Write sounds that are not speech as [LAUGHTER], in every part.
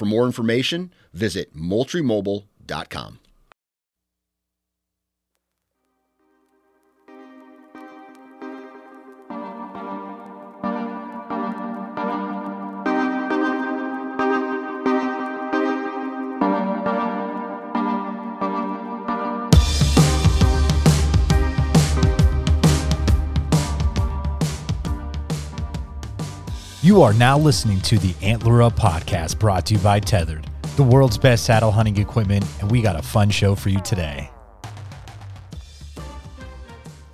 For more information, visit moultriemobile.com. You are now listening to the Antler Up podcast brought to you by Tethered, the world's best saddle hunting equipment, and we got a fun show for you today.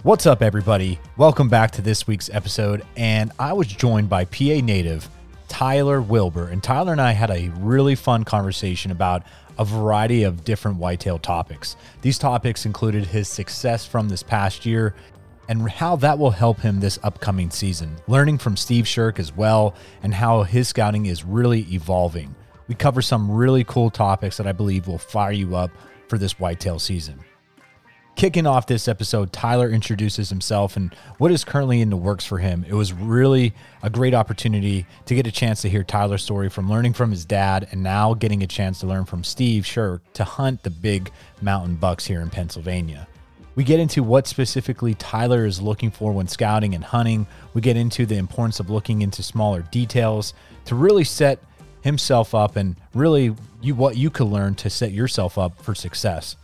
What's up, everybody? Welcome back to this week's episode. And I was joined by PA native Tyler Wilbur. And Tyler and I had a really fun conversation about a variety of different whitetail topics. These topics included his success from this past year and how that will help him this upcoming season. Learning from Steve Sherk as well, and how his scouting is really evolving. We cover some really cool topics that I believe will fire you up for this whitetail season. Kicking off this episode, Tyler introduces himself and what is currently in the works for him. It was really a great opportunity to get a chance to hear Tyler's story from learning from his dad and now getting a chance to learn from Steve Sherk to hunt the big mountain bucks here in Pennsylvania. We get into what specifically Tyler is looking for when scouting and hunting. We get into the importance of looking into smaller details to really set himself up and really you what you could learn to set yourself up for success.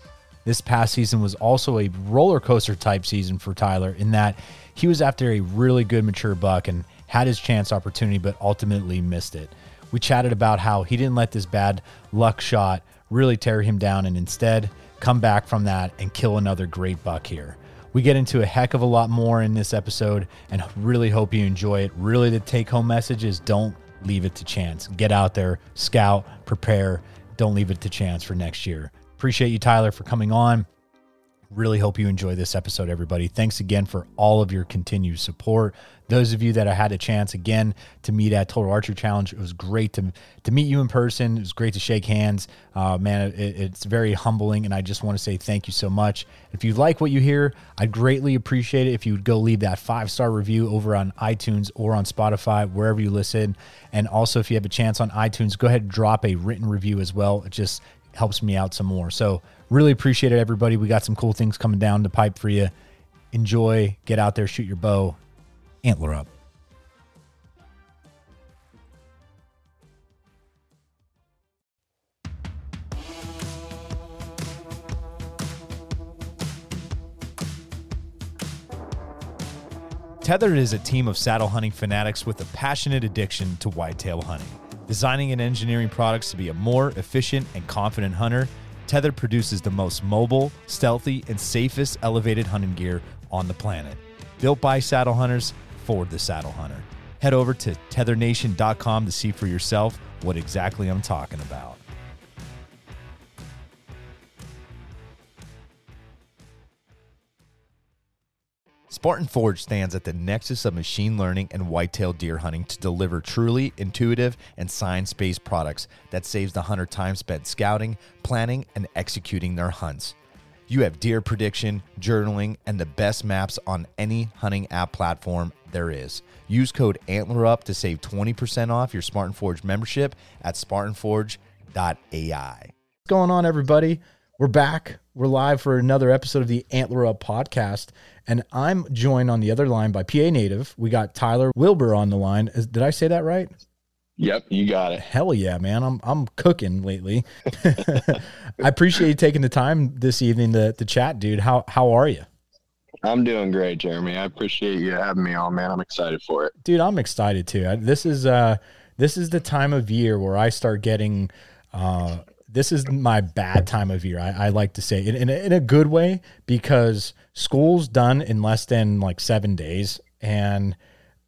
This past season was also a roller coaster type season for Tyler in that he was after a really good mature buck and had his chance opportunity but ultimately missed it. We chatted about how he didn't let this bad luck shot really tear him down and instead come back from that and kill another great buck here. We get into a heck of a lot more in this episode and really hope you enjoy it. Really, the take home message is don't leave it to chance. Get out there, scout, prepare. Don't leave it to chance for next year. Appreciate you, Tyler, for coming on. Really hope you enjoy this episode, everybody. Thanks again for all of your continued support. Those of you that I had a chance again to meet at Total Archery Challenge, it was great to to meet you in person. It was great to shake hands. Uh, man, it, it's very humbling, and I just want to say thank you so much. If you like what you hear, I'd greatly appreciate it if you would go leave that five star review over on iTunes or on Spotify, wherever you listen. And also, if you have a chance on iTunes, go ahead and drop a written review as well. It just helps me out some more. So really appreciate it, everybody. We got some cool things coming down the pipe for you. Enjoy, get out there, shoot your bow, antler up. Tethered is a team of saddle hunting fanatics with a passionate addiction to whitetail hunting. Designing and engineering products to be a more efficient and confident hunter, Tethered produces the most mobile, stealthy, and safest elevated hunting gear on the planet. Built by saddle hunters for the saddle hunter. Head over to tethernation.com to see for yourself what exactly I'm talking about. Spartan Forge stands at the nexus of machine learning and whitetail deer hunting to deliver truly intuitive and science based products that saves the hunter time spent scouting, planning, and executing their hunts. You have deer prediction, journaling, and the best maps on any hunting app platform there is. Use code ANTLERUP to save 20% off your Spartan Forge membership at spartanforge.ai. What's going on, everybody? We're back. We're live for another episode of the Antler Up podcast. And I'm joined on the other line by PA Native. We got Tyler Wilbur on the line. Is, did I say that right? Yep, you got it. Hell yeah, man. I'm I'm cooking lately. [LAUGHS] I appreciate you taking the time this evening to, to chat, dude. How how are you? I'm doing great, Jeremy. I appreciate you having me on, man. I'm excited for it. Dude, I'm excited too. This is uh this is the time of year where I start getting uh this is my bad time of year. I, I like to say in, in, a, in a good way because school's done in less than like seven days. And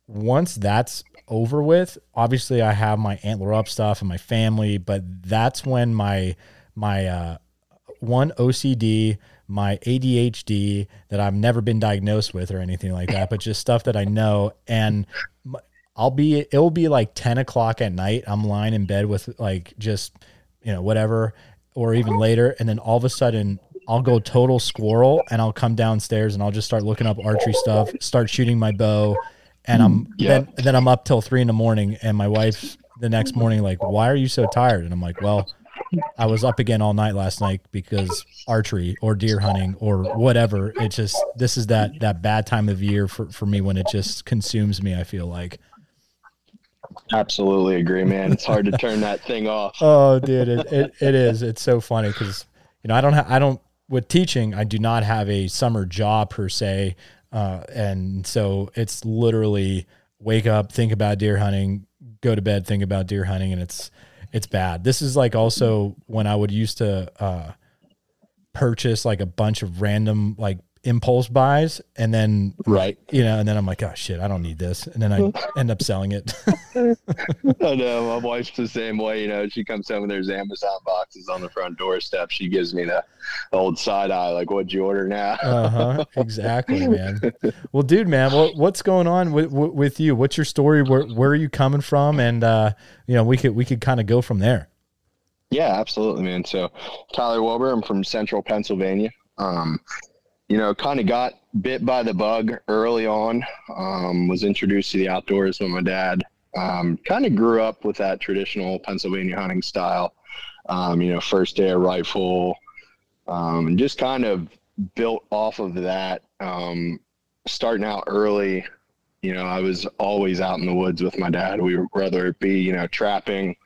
once that's over with, obviously I have my antler up stuff and my family, but that's when my, my, uh, one OCD, my ADHD that I've never been diagnosed with or anything like that, but just stuff that I know. And I'll be, it'll be like 10 o'clock at night. I'm lying in bed with like just, you know, whatever, or even uh-huh. later. And then all of a sudden, I'll go total squirrel and I'll come downstairs and I'll just start looking up archery stuff, start shooting my bow. And I'm mm, yeah. then, then I'm up till three in the morning. And my wife the next morning, like, why are you so tired? And I'm like, well, I was up again all night last night because archery or deer hunting or whatever. It just, this is that, that bad time of year for, for me when it just consumes me. I feel like. Absolutely agree, man. It's hard to turn that thing off. [LAUGHS] Oh, dude, it, it, it is. It's so funny because you know I don't have I don't with teaching I do not have a summer job per se, uh, and so it's literally wake up, think about deer hunting, go to bed, think about deer hunting, and it's it's bad. This is like also when I would used to uh, purchase like a bunch of random like impulse buys and then right. you know and then i'm like oh shit i don't need this. And then i [LAUGHS] end up selling it. I know my wife's the same way you know she comes home and there's amazon boxes on the front doorstep she gives me the old side eye like what'd you order now? Uh-huh [LAUGHS] exactly man. Well dude man what, what's going on with, with you? What's your story? Where, where are you coming from? And uh you know we could we could kind of go from there. Yeah absolutely man. So tyler wilbur i'm from central pennsylvania. Um you know, kind of got bit by the bug early on. Um, was introduced to the outdoors with my dad. Um, kind of grew up with that traditional Pennsylvania hunting style. Um, you know, first air rifle, um, and just kind of built off of that. Um, starting out early, you know, I was always out in the woods with my dad. We whether it be you know trapping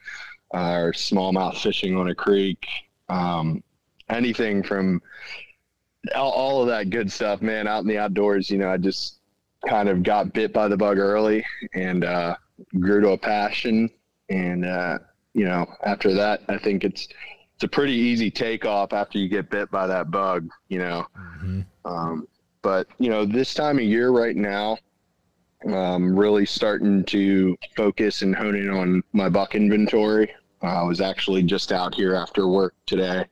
uh, or smallmouth fishing on a creek, um, anything from all, all of that good stuff, man. Out in the outdoors, you know, I just kind of got bit by the bug early and uh, grew to a passion. And uh, you know, after that, I think it's it's a pretty easy takeoff after you get bit by that bug. You know, mm-hmm. um, but you know, this time of year right now, um, really starting to focus and hone in on my buck inventory. I was actually just out here after work today,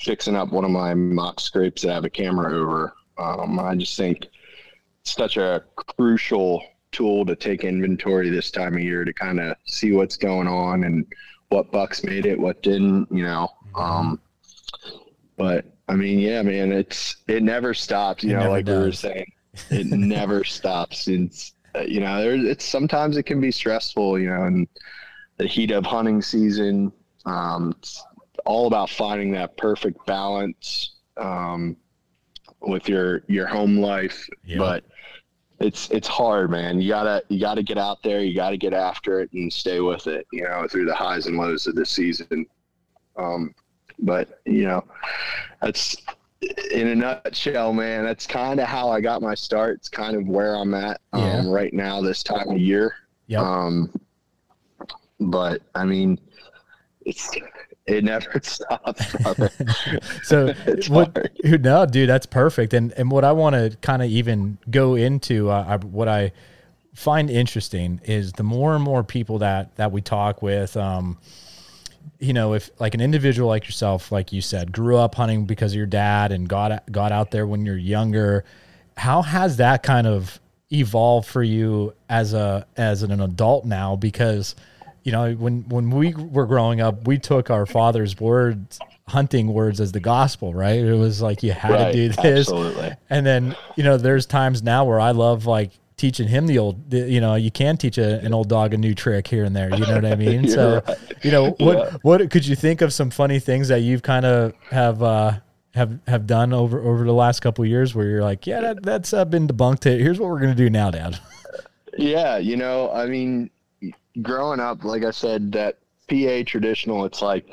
fixing up one of my mock scrapes that I have a camera over. Um, I just think it's such a crucial tool to take inventory this time of year to kind of see what's going on and what bucks made it, what didn't, you know. Um, but I mean, yeah, man, it's it never stops. You it know, like does. we were saying, [LAUGHS] it never stops. It's uh, you know, there it's sometimes it can be stressful, you know, and the heat of hunting season. Um, it's all about finding that perfect balance um, with your your home life, yeah. but it's it's hard, man. You gotta you gotta get out there. You gotta get after it and stay with it. You know, through the highs and lows of the season. Um, but you know, that's in a nutshell, man. That's kind of how I got my start. It's kind of where I'm at um, yeah. right now this time of year. Yeah. Um, but I mean, it's it never [LAUGHS] stops. [LAUGHS] so [LAUGHS] what? Hard. No, dude, that's perfect. And and what I want to kind of even go into, uh, I, what I find interesting is the more and more people that that we talk with. Um, you know, if like an individual like yourself, like you said, grew up hunting because of your dad and got got out there when you're younger, how has that kind of evolved for you as a as an adult now? Because you know, when when we were growing up, we took our father's words, hunting words, as the gospel, right? It was like you had right, to do this, absolutely. and then you know, there's times now where I love like teaching him the old, the, you know, you can teach a, an old dog a new trick here and there. You know what I mean? [LAUGHS] so, right. you know, what Yeah. what could you think of some funny things that you've kind of have uh, have have done over over the last couple of years where you're like, yeah, that, that's uh, been debunked. Here's what we're gonna do now, Dad. [LAUGHS] Yeah, you know, I mean, growing up, like I said, that PA traditional, it's like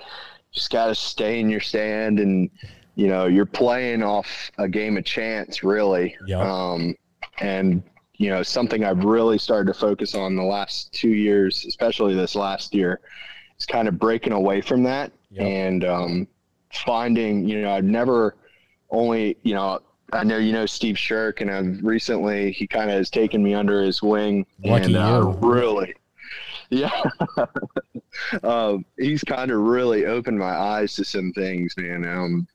just got to stay in your stand and, you know, you're playing off a game of chance, really. Yep. Um, and, you know, something I've really started to focus on the last two years, especially this last year, is kind of breaking away from that Yep. and um, finding, you know, I've never only, you know, I know you know Steve Sherk, and I've recently he kind of has taken me under his wing, Lucky and uh, really, yeah, [LAUGHS] um, he's kind of really opened my eyes to some things, man. Um,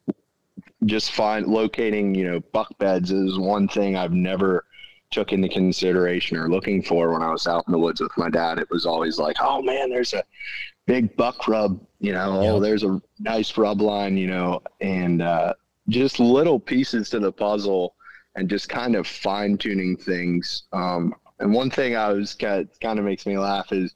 just find locating, you know, buck beds is one thing I've never took into consideration or looking for when I was out in the woods with my dad. It was always like, oh man, there's a big buck rub, you know, Yeah. oh, there's a nice rub line, you know, and uh, just little pieces to the puzzle and just kind of fine tuning things. Um, and one thing I was kind of, kind of makes me laugh is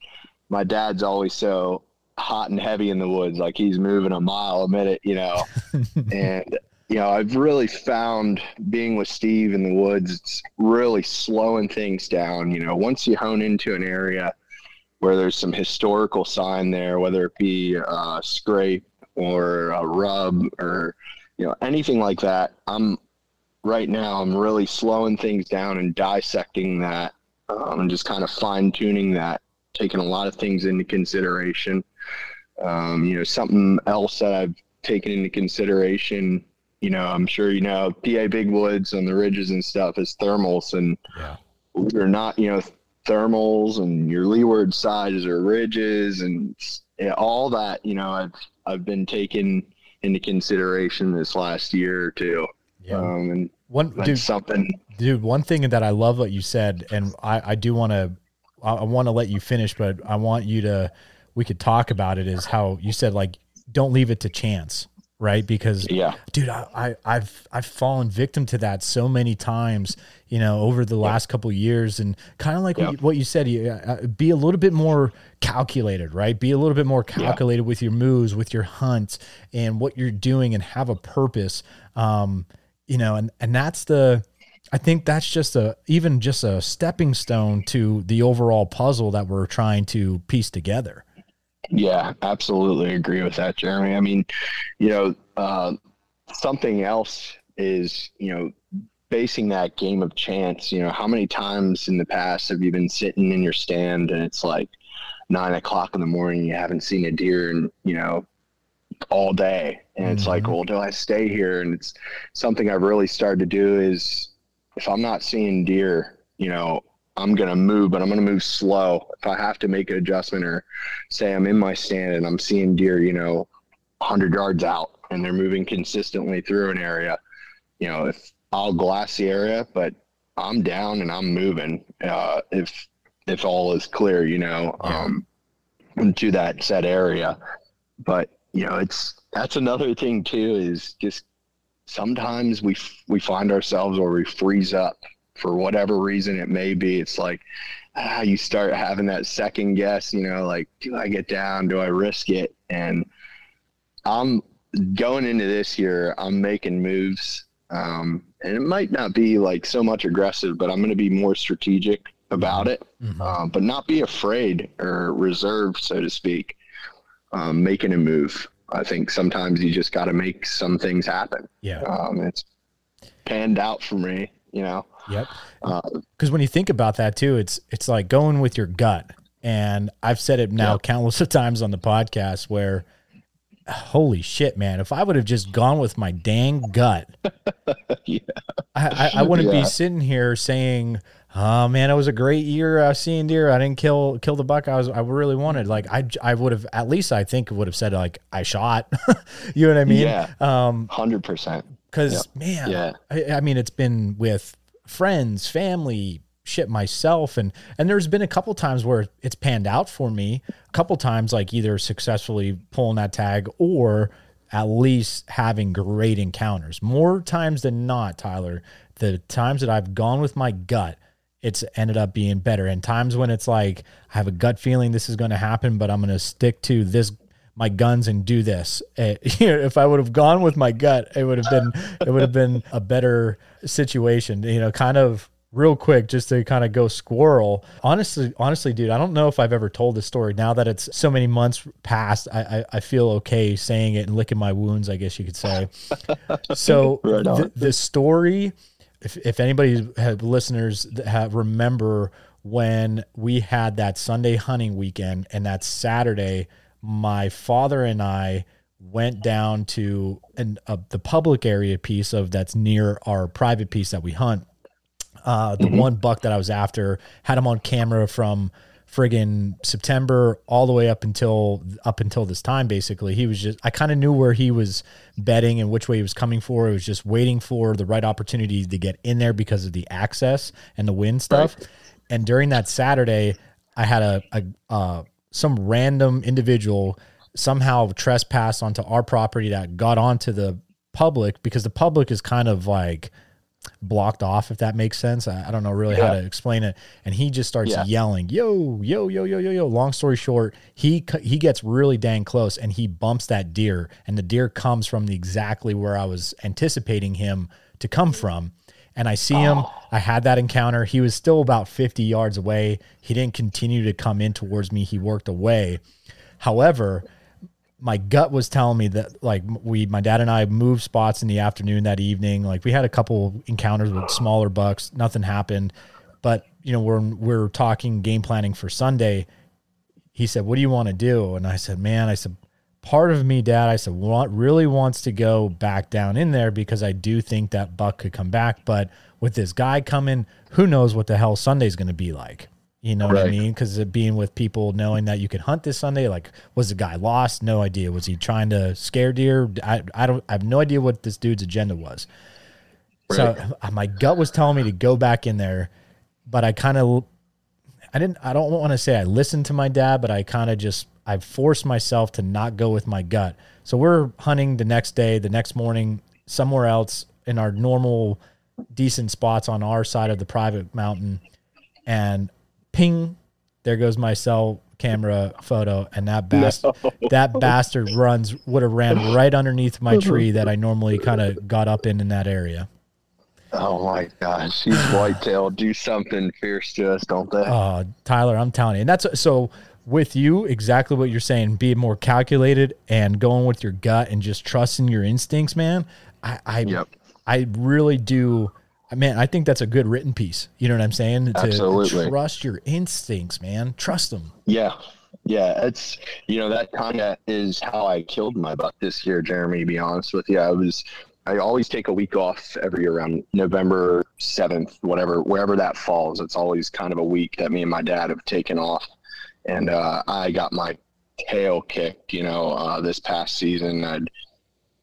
my dad's always so hot and heavy in the woods, like he's moving a mile a minute, you know, [LAUGHS] and you know, I've really found being with Steve in the woods, it's really slowing things down. You know, once you hone into an area where there's some historical sign there, whether it be a scrape or a rub or, you know, anything like that, I'm right now, I'm really slowing things down and dissecting that um, and just kind of fine tuning that, taking a lot of things into consideration. Um, you know, something else that I've taken into consideration you know, I'm sure you know PA Big Woods on the ridges and stuff is thermals, and Yeah. you're not, you know, thermals and your leeward sides or ridges and yeah, all that. You know, I've I've been taking into consideration this last year or two, Yeah. um, and One dude, something. Dude one thing that i love what you said and i, I do want to i, want to let you finish but i want you to we could talk about it is how you said like don't leave it to chance right? Because Yeah, dude I, I i've i've fallen victim to that so many times you know over the last couple of years and kind of like what, you, what you said you uh, be a little bit more calculated right? Be a little bit more calculated with your moves with your hunts and what you're doing and have a purpose um you know and and that's the i think that's just a even just a stepping stone to the overall puzzle that we're trying to piece together Yeah, absolutely agree with that, Jeremy. I mean, you know, uh, something else is, you know, basing that game of chance. You know, how many times in the past have you been sitting in your stand and it's like nine o'clock in the morning, you haven't seen a deer in, you know, all day. And it's like, Mhm. well, do I stay here? And it's something I've really started to do is if I'm not seeing deer, you know, I'm going to move, but I'm going to move slow. If I have to make an adjustment or say I'm in my stand and I'm seeing deer, you know, 100 yards out and they're moving consistently through an area, you know, if I'll glass the area, but I'm down and I'm moving. Uh, if, if all is clear, you know, um, into that set area. But, you know, it's, that's another thing too, is just sometimes we, f- we find ourselves where we freeze up for whatever reason it may be. It's like, ah, you start having that second guess, you know, like, do I get down? Do I risk it? And I'm going into this year, I'm making moves. Um, and it might not be like so much aggressive, but I'm going to be more strategic about it, Mhm. um, but not be afraid or reserved, so to speak, um, making a move. I think sometimes you just got to make some things happen. yeah Um, it's panned out for me, you know. yep Uh, because when you think about that too it's it's like going with your gut and i've said it now Yeah. countless [LAUGHS] of times on the podcast where holy shit man if i would have just gone with my dang gut [LAUGHS] Yeah. I, I, I wouldn't Yeah. be sitting here saying oh man it was a great year uh, seeing deer. I didn't kill kill the buck i was i really wanted. Like i i would have at least i think would have said like i shot. [LAUGHS] You know what i mean? Yeah. um Hundred percent. because man Yeah. I, I mean it's been with friends family shit myself and and there's been a couple times where it's panned out for me. A couple times like either successfully pulling that tag or at least having great encounters. More times than not tyler the times that i've gone with my gut it's ended up being better. And times when it's like I have a gut feeling this is going to happen, but I'm going to stick to this my guns and do this. [LAUGHS] Uh, if I would have gone with my gut, it would have been it would have been a better situation. You know, kind of real quick just to kind of go squirrel honestly honestly dude i don't know if i've ever told this story now that it's so many months past i i, I feel okay saying it and licking my wounds i guess you could say [LAUGHS] so right the, the story if, if anybody had listeners that have remember when we had that sunday hunting weekend and that saturday my father and I went down to an, uh, the public area piece of that's near our private piece that we hunt. Uh, the mm-hmm. one buck that I was after had him on camera from friggin' September all the way up until up until this time. Basically, he was just I kind of knew where he was bedding and which way he was coming for. It was just waiting for the right opportunity to get in there because of the access and the wind stuff. Right. And during that Saturday, I had a, a, a some random individual somehow trespassed onto our property that got onto the public because the public is kind of like blocked off if that makes sense i, I don't know really yeah. how to explain it and he just starts yeah. yelling yo yo yo yo yo yo long story short he he gets really dang close and he bumps that deer and the deer comes from the exactly where i was anticipating him to come from and I see him. Oh. I had that encounter. He was still about 50 yards away. He didn't continue to come in towards me. He worked away. However, my gut was telling me that like we my dad and I moved spots in the afternoon that evening. Like we had a couple encounters with smaller bucks. Nothing happened. But, you know, we're we're talking game planning for Sunday. He said, "What do you want to do?" And I said, "Man, I said part of me, Dad, I said, want, really wants to go back down in there because I do think that Buck could come back. But with this guy coming, who knows what the hell Sunday's going to be like? You know right. what I mean? Because being with people knowing that you can hunt this Sunday, like, was the guy lost? No idea. Was he trying to scare deer? I, I don't. I have no idea what this dude's agenda was. Right. So uh, my gut was telling me to go back in there, but I kind of, I didn't. I don't want to say I listened to my dad, but I kind of just I've forced myself to not go with my gut. So we're hunting the next day, the next morning, somewhere else in our normal decent spots on our side of the private mountain. And ping, there goes my cell camera photo and that bastard no. that bastard runs would have ran right underneath my tree that I normally kind of got up in in that area. Oh my gosh, these whitetail do something fierce to us, don't they? Uh, Tyler, I'm telling you, and that's so with you exactly what you're saying be more calculated and going with your gut and just trusting your instincts man i i, yep. I really do man i think that's a good written piece. You know what i'm saying? To Absolutely. trust your instincts man. Trust them yeah. Yeah it's you know that kind of is how i killed my buck this year jeremy to be honest with you. I was I always take a week off every year around November 7th, whatever, wherever that falls. It's always kind of a week that me and my dad have taken off. And uh, I got my tail kicked. You know, uh, this past season, I'd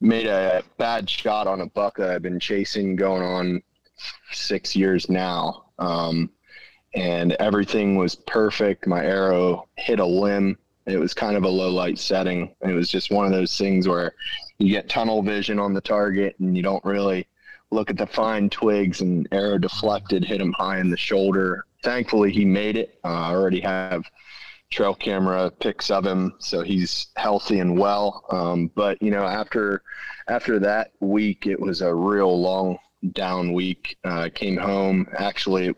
made a bad shot on a buck that I've been chasing going on six years now, um, and everything was perfect. My arrow hit a limb. It was kind of a low light setting. It was just one of those things where you get tunnel vision on the target and you don't really look at the fine twigs and arrow deflected, hit him high in the shoulder. Thankfully, he made it. Uh, I already have trail camera pics of him, so he's healthy and well. Um, but you know, after after that week, it was a real long down week. Uh, came home. Actually,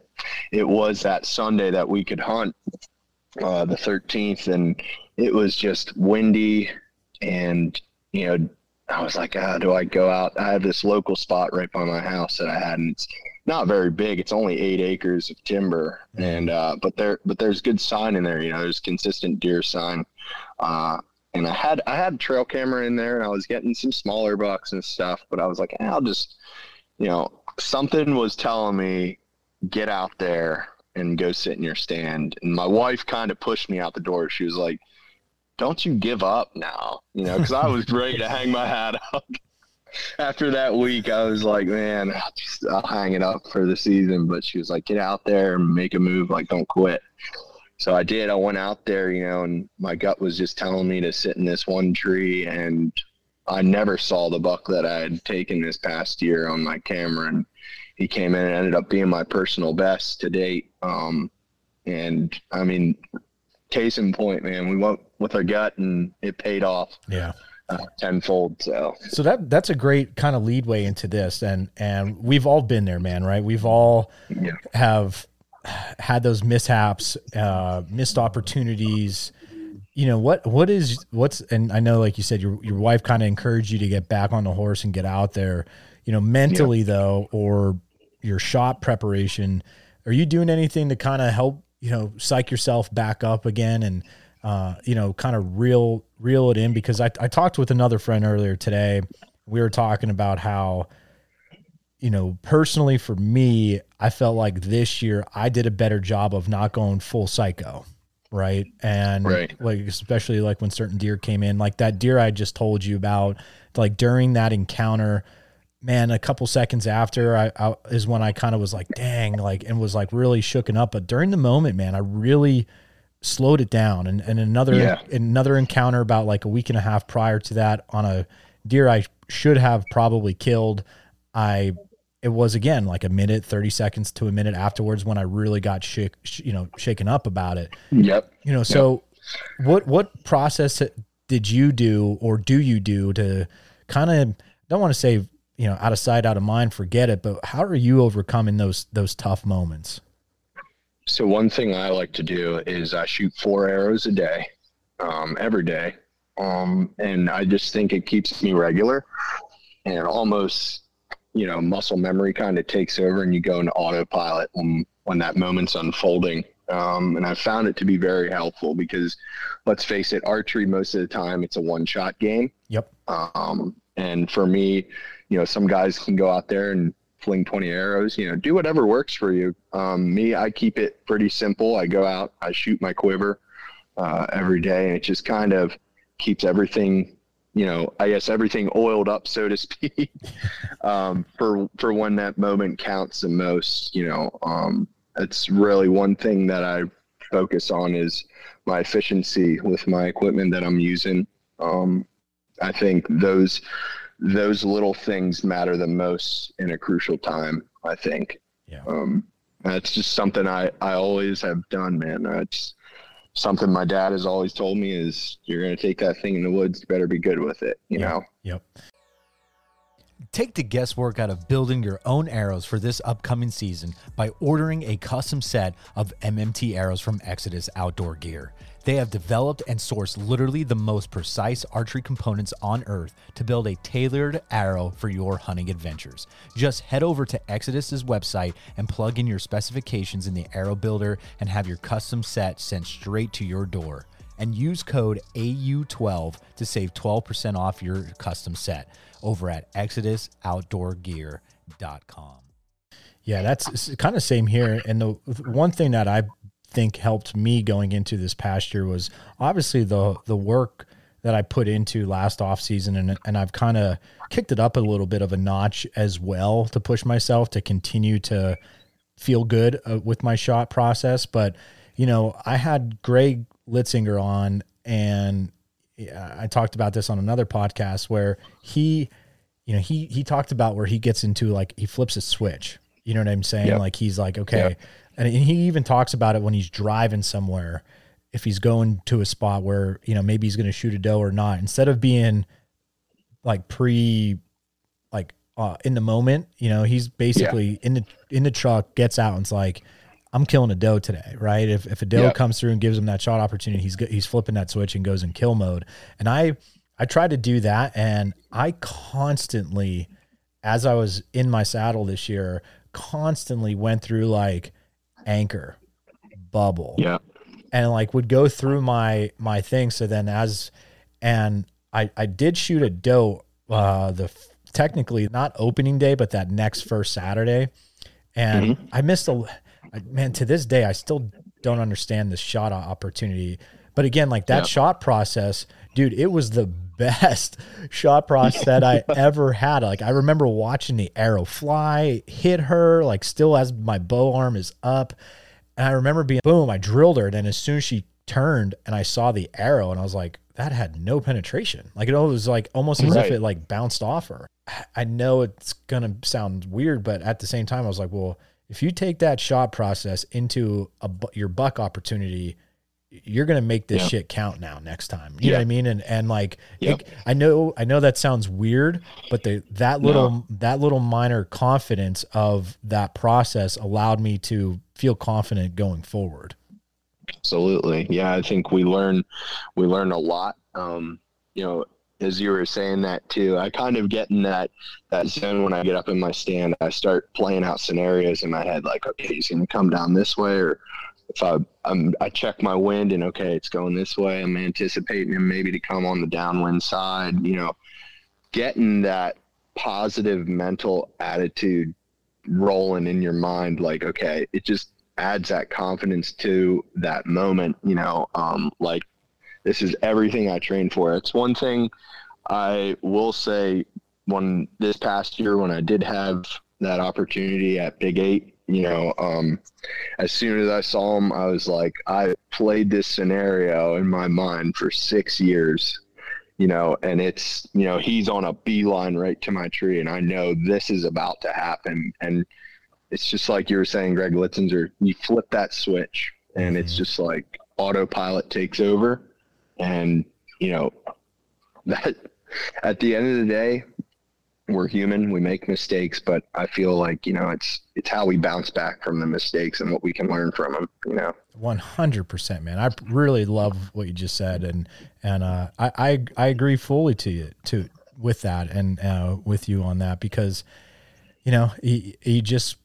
it was that Sunday that we could hunt, uh, the 13th, and it was just windy. And you know, I was like, ah, do I go out? I have this local spot right by my house that I hadn't not very big. It's only eight acres of timber, and uh, but there but there's good sign in there. You know, there's consistent deer sign. Uh, and I had I had trail camera in there, and I was getting some smaller bucks and stuff. But I was like, eh, I'll just, you know, something was telling me get out there and go sit in your stand. And my wife kind of pushed me out the door. She was like, "Don't you give up now?" You know, because I was ready to hang my hat up [LAUGHS] after that week, I was like, man, I'll, just, I'll hang it up for the season. But she was like, get out there and make a move. Like, don't quit. So I did. I went out there, you know, and my gut was just telling me to sit in this one tree. And I never saw the buck that I had taken this past year on my camera. And he came in and ended up being my personal best to date. Um, and I mean, case in point, man, we went with our gut and it paid off. Yeah. Uh, tenfold. So, so that that's a great kind of leadway into this, and and we've all been there, man. Right? We've all yeah. have had those mishaps, uh, missed opportunities. You know what? What is what's? And I know, like you said, your your wife kind of encouraged you to get back on the horse and get out there. You know, mentally yeah. though, or your shot preparation. Are you doing anything to kind of help you know psych yourself back up again and uh, you know kind of reel reel it in? Because I I talked with another friend earlier today. We were talking about how you know, personally for me, I felt like this year I did a better job of not going full psycho. Right. And right. like, especially like when certain deer came in, like that deer I just told you about, like during that encounter, man, a couple seconds after I, I is when I kind of was like, dang, like, and was like really shooken up. But during the moment, man, I really slowed it down. And, and another, yeah. another encounter about like a week and a half prior to that on a deer I should have probably killed. I it was again like a minute 30 seconds to a minute afterwards when i really got shake, you know shaken up about it. Yep. You know so yep. what what process did you do or do you do to kind of don't want to say you know out of sight out of mind forget it but how are you overcoming those those tough moments? So one thing i like to do is i shoot four arrows a day um, every day um, and i just think it keeps me regular and almost you know muscle memory kind of takes over and you go into autopilot when when that moment's unfolding. Um, and i found it to be very helpful because let's face it archery most of the time it's a one shot game. Yep. Um, and for me you know some guys can go out there and fling 20 arrows you know do whatever works for you. Um, me i keep it pretty simple. I go out i shoot my quiver uh, every day and it just kind of keeps everything you know, I guess everything oiled up, so to [LAUGHS] speak, um, for for when that moment counts the most. You know, um, it's really one thing that I focus on is my efficiency with my equipment that I'm using. Um, I think those those little things matter the most in a crucial time. I think. Yeah. Um, that's just something I I always have done, man. It's something my dad has always told me is you're going to take that thing in the woods you better be good with it you yep. know yep Take the guesswork out of building your own arrows for this upcoming season by ordering a custom set of MMT arrows from Exodus Outdoor Gear. They have developed and sourced literally the most precise archery components on earth to build a tailored arrow for your hunting adventures. Just head over to Exodus's website and plug in your specifications in the arrow builder and have your custom set sent straight to your door. And use code AU12 to save 12% off your custom set over at exodusoutdoorgear.com. Yeah, that's kind of same here. And the one thing that I think helped me going into this past year was obviously the the work that I put into last off season and and I've kind of kicked it up a little bit of a notch as well to push myself to continue to feel good uh, with my shot process. But you know I had Greg Litzinger on and I talked about this on another podcast where he you know he he talked about where he gets into like he flips a switch. You know what I'm saying? Yep. like he's like okay yep and he even talks about it when he's driving somewhere if he's going to a spot where you know maybe he's going to shoot a doe or not. Instead of being like pre like uh, in the moment you know he's basically yeah. in the in the truck gets out and it's like i'm killing a doe today right? If, if a doe comes through and gives him that shot opportunity he's he's flipping that switch and goes in kill mode. And i i tried to do that and i constantly as i was in my saddle this year constantly went through like anchor bubble. Yeah. And like would go through my my thing. So then as and i i did shoot a doe uh the technically not opening day but that next first saturday. And mm-hmm. i missed a man to this day i still don't understand this shot opportunity. But again like that shot process dude it was the best shot process that I [LAUGHS] ever had. Like I remember watching the arrow fly, hit her, like still as my bow arm is up. And I remember being boom, I drilled her. And then as soon as she turned and I saw the arrow and I was like, that had no penetration. Like it was like almost as right. if it like bounced off her. I know it's gonna sound weird, but at the same time, I was like, well, if you take that shot process into a your buck opportunity, you're gonna make this yeah. shit count now next time. You yeah. know what I mean? And and like yep. it, I know I know that sounds weird, but the that little no. that little minor confidence of that process allowed me to feel confident going forward. Absolutely. Yeah, I think we learn we learn a lot. Um, you know, as you were saying that too, I kind of get in that that zone when I get up in my stand. I start playing out scenarios in my head, like, okay, he's to come down this way, or if I I'm, I check my wind and okay, it's going this way. I'm anticipating him maybe to come on the downwind side. You know, getting that positive mental attitude rolling in your mind, like, okay, it just adds that confidence to that moment, you know, um, like this is everything I trained for. It's one thing I will say when this past year when I did have that opportunity at Big Eight, you know, um, as soon as I saw him, I was like, I played this scenario in my mind for six years, you know, and it's, you know, he's on a beeline right to my tree, and I know this is about to happen. And it's just like you were saying, Greg Litzinger, you flip that switch and it's mm-hmm. just like autopilot takes over. And, you know, [LAUGHS] that at the end of the day, we're human, we make mistakes, but I feel like, you know, it's it's how we bounce back from the mistakes and what we can learn from them, you know. 100% man. I really love what you just said and and uh, I, I I agree fully to you to with that and uh, with you on that because you know, you, he just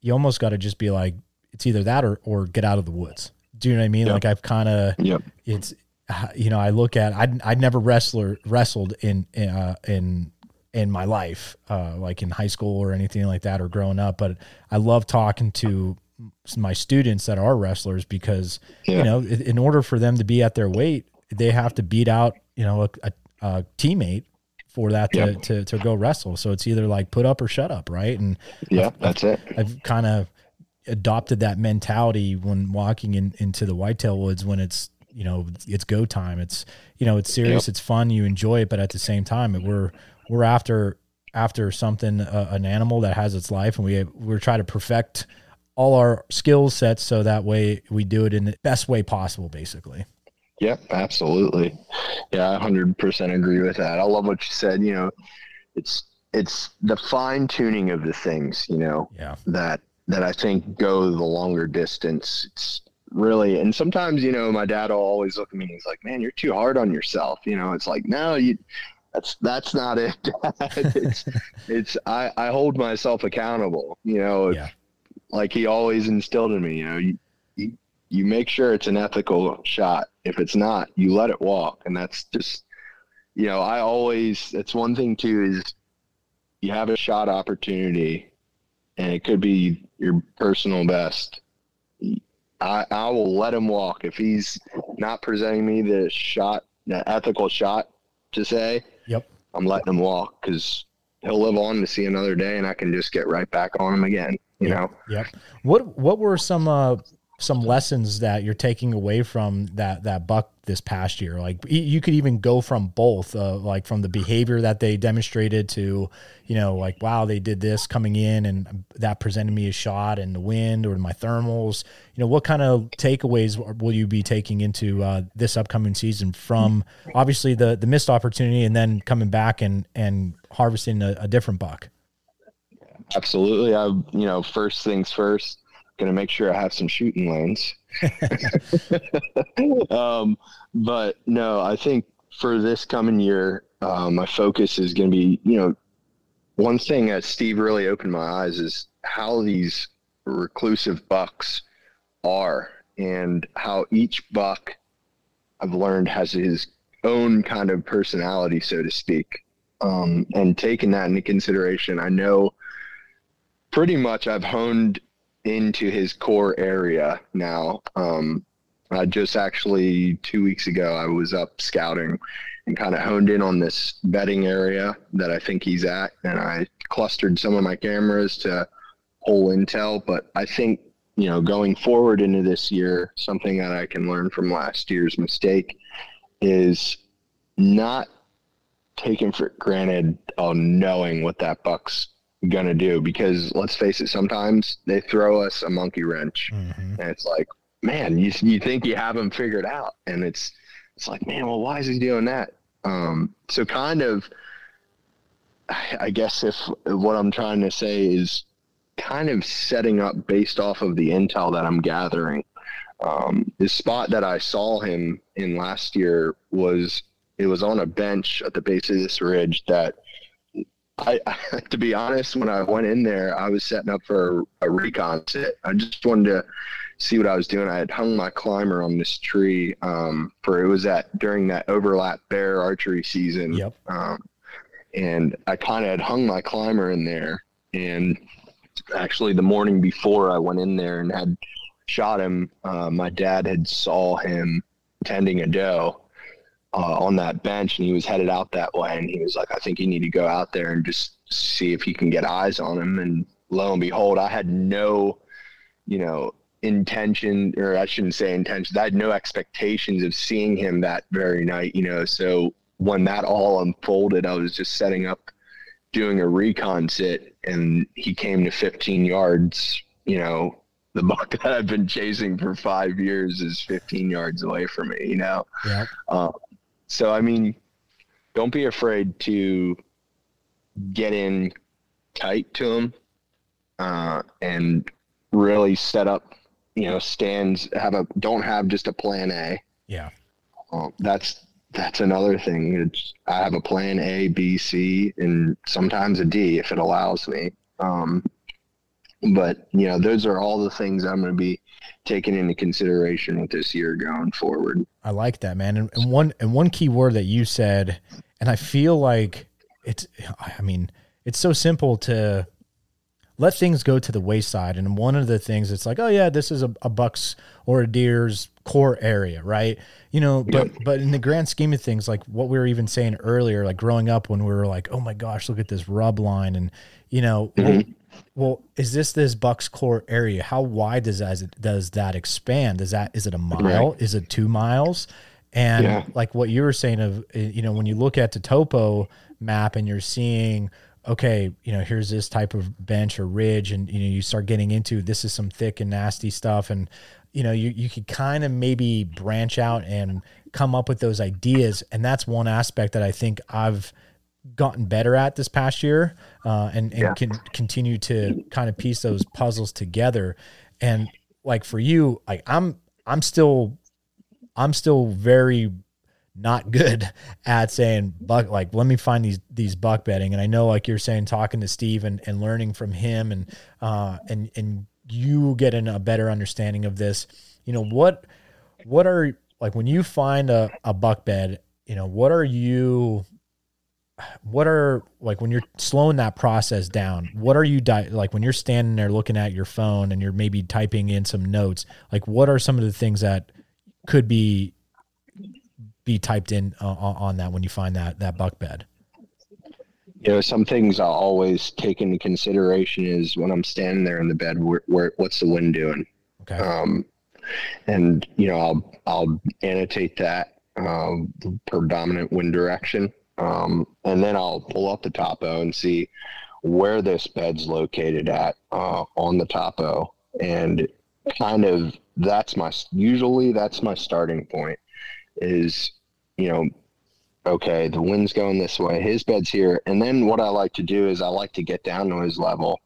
you almost got to just be like, it's either that or, or get out of the woods. Do you know what I mean? Yep. Like I've kind of, yep. it's, uh, you know, I look at, I'd, I'd never wrestler wrestled in, uh, in, in my life, uh, like in high school or anything like that, or growing up. But I love talking to my students that are wrestlers because, yeah. you know, in order for them to be at their weight, they have to beat out, you know, a, a, a teammate for that to, to, to go wrestle. So it's either like put up or shut up, right? And yeah, I've, that's it. I've kind of adopted that mentality when walking in, into the whitetail woods when it's you know it's go time. It's you know it's serious, yep. it's fun, you enjoy it, but at the same time, we're we're after after something uh, an animal that has its life, and we we're trying to perfect all our skill sets so that way we do it in the best way possible, basically. Yep, absolutely. Yeah, I hundred percent agree with that. I love what you said. You know, it's it's the fine tuning of the things, you know, yeah. that that I think go the longer distance. It's really and sometimes, you know, my dad will always look at me and he's like, Man, you're too hard on yourself. You know, it's like, no, you that's that's not it. [LAUGHS] it's it's I, I hold myself accountable, you know, yeah. like he always instilled in me, you know, you, you you make sure it's an ethical shot. If it's not, you let it walk. And that's just, you know, I always, it's one thing too is you have a shot opportunity and it could be your personal best. I, I will let him walk. If he's not presenting me the shot, the ethical shot to say, yep, I'm letting him walk because he'll live on to see another day and I can just get right back on him again, you yep. know? Yep. What, what were some, uh, some lessons that you're taking away from that that buck this past year. Like you could even go from both uh, like from the behavior that they demonstrated to you know like wow they did this coming in and that presented me a shot and the wind or my thermals. You know what kind of takeaways will you be taking into uh, this upcoming season from obviously the the missed opportunity and then coming back and and harvesting a, a different buck? Absolutely. I you know first things first going to make sure I have some shooting lanes. [LAUGHS] [LAUGHS] um, but no, I think for this coming year, uh, my focus is going to be, you know, one thing that Steve really opened my eyes is how these reclusive bucks are and how each buck I've learned has his own kind of personality, so to speak. Um, and taking that into consideration, I know pretty much I've honed into his core area now. Um, I just actually two weeks ago I was up scouting and kind of honed in on this bedding area that I think he's at, and I clustered some of my cameras to pull intel. But I think you know going forward into this year, something that I can learn from last year's mistake is not taking for granted of knowing what that buck's gonna do because let's face it, sometimes they throw us a monkey wrench, mm-hmm. and it's like, man, you you think you have them figured out, and it's it's like, man, well, why is he doing that? Um, so kind of, I guess if what I'm trying to say is kind of setting up based off of the intel that I'm gathering. Um, the spot that I saw him in last year was it was on a bench at the base of this ridge that I, to be honest, when I went in there, I was setting up for a, a recon sit. I just wanted to see what I was doing. I had hung my climber on this tree um, for it was at during that overlap bear archery season. Yep. Um, and I kind of had hung my climber in there, and actually the morning before I went in there and had shot him, uh, my dad had saw him tending a doe uh, on that bench, and he was headed out that way, and he was like, "I think you need to go out there and just see if you can get eyes on him." And lo and behold, I had no, you know, intention, or I shouldn't say intention. I had no expectations of seeing him that very night, you know. So when that all unfolded, I was just setting up, doing a recon sit, and he came to 15 yards, you know, the buck that I've been chasing for five years is 15 yards away from me, you know? Yeah. Uh, so, I mean, don't be afraid to get in tight to them uh, and really set up, you know, stands, have a, don't have just a plan A. Yeah. Uh, that's, that's another thing. It's, I have a plan A, B, C, and sometimes a D if it allows me. Um, but you know, those are all the things I'm going to be taking into consideration with this year going forward. I like that, man. And, and one and one key word that you said, and I feel like it's. I mean, it's so simple to let things go to the wayside. And one of the things it's like, oh yeah, this is a, a buck's or a deer's core area, right? You know, but but in the grand scheme of things, like what we were even saying earlier, like growing up when we were like, oh my gosh, look at this rub line, and you know, mm-hmm well, is this this Bucks core area? How wide does that does that expand? Is that is it a mile? Right. Is it two miles? And yeah. like what you were saying of eh, you know when you look at the topo map and you're seeing okay you know here's this type of bench or ridge and you know you start getting into this is some thick and nasty stuff and you know you you could kind of maybe branch out and come up with those ideas and that's one aspect that I think I've gotten better at this past year uh, and, and yeah. can continue to kind of piece those puzzles together. And like for you, like I'm, I'm still, I'm still very not good [LAUGHS] at saying buck like let me find these these buck bedding and i know like you're saying talking to steve and, and learning from him and uh and and you getting a better understanding of this you know what what are like when you find a, a buck bed you know what are you what are like when you're slowing that process down what are you di- like when you're standing there looking at your phone and you're maybe typing in some notes like what are some of the things that could be be typed in uh, on that when you find that that buck bed? You know some things i'll always take into consideration is when i'm standing there in the bed where, where what's the wind doing? Okay. Um and you know i'll i'll annotate that uh, the predominant wind direction um, and then I'll pull up the topo and see where this bed's located at uh, on the topo. And kind of that's my, usually that's my starting point is, you know, okay, the wind's going this way, his bed's here. And then what I like to do is I like to get down to his level.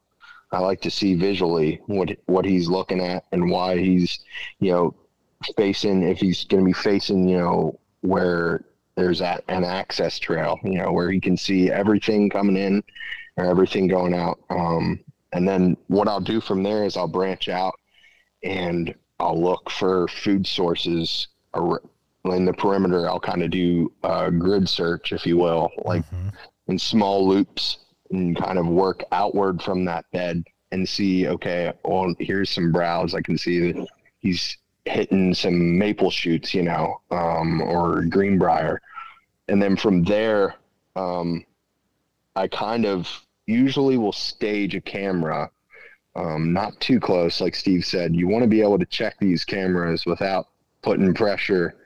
I like to see visually what what he's looking at and why he's, you know, facing if he's going to be facing, you know, where there's that an access trail, you know, where he can see everything coming in or everything going out. Um, and then what I'll do from there is I'll branch out and I'll look for food sources in the perimeter. I'll kind of do a grid search, if you will, like mm-hmm. in small loops and kind of work outward from that bed and see, okay, well, here's some browse. I can see that he's hitting some maple shoots, you know, um, or greenbrier. And then from there, um, I kind of usually will stage a camera, um, not too close, like Steve said. You want to be able to check these cameras without putting pressure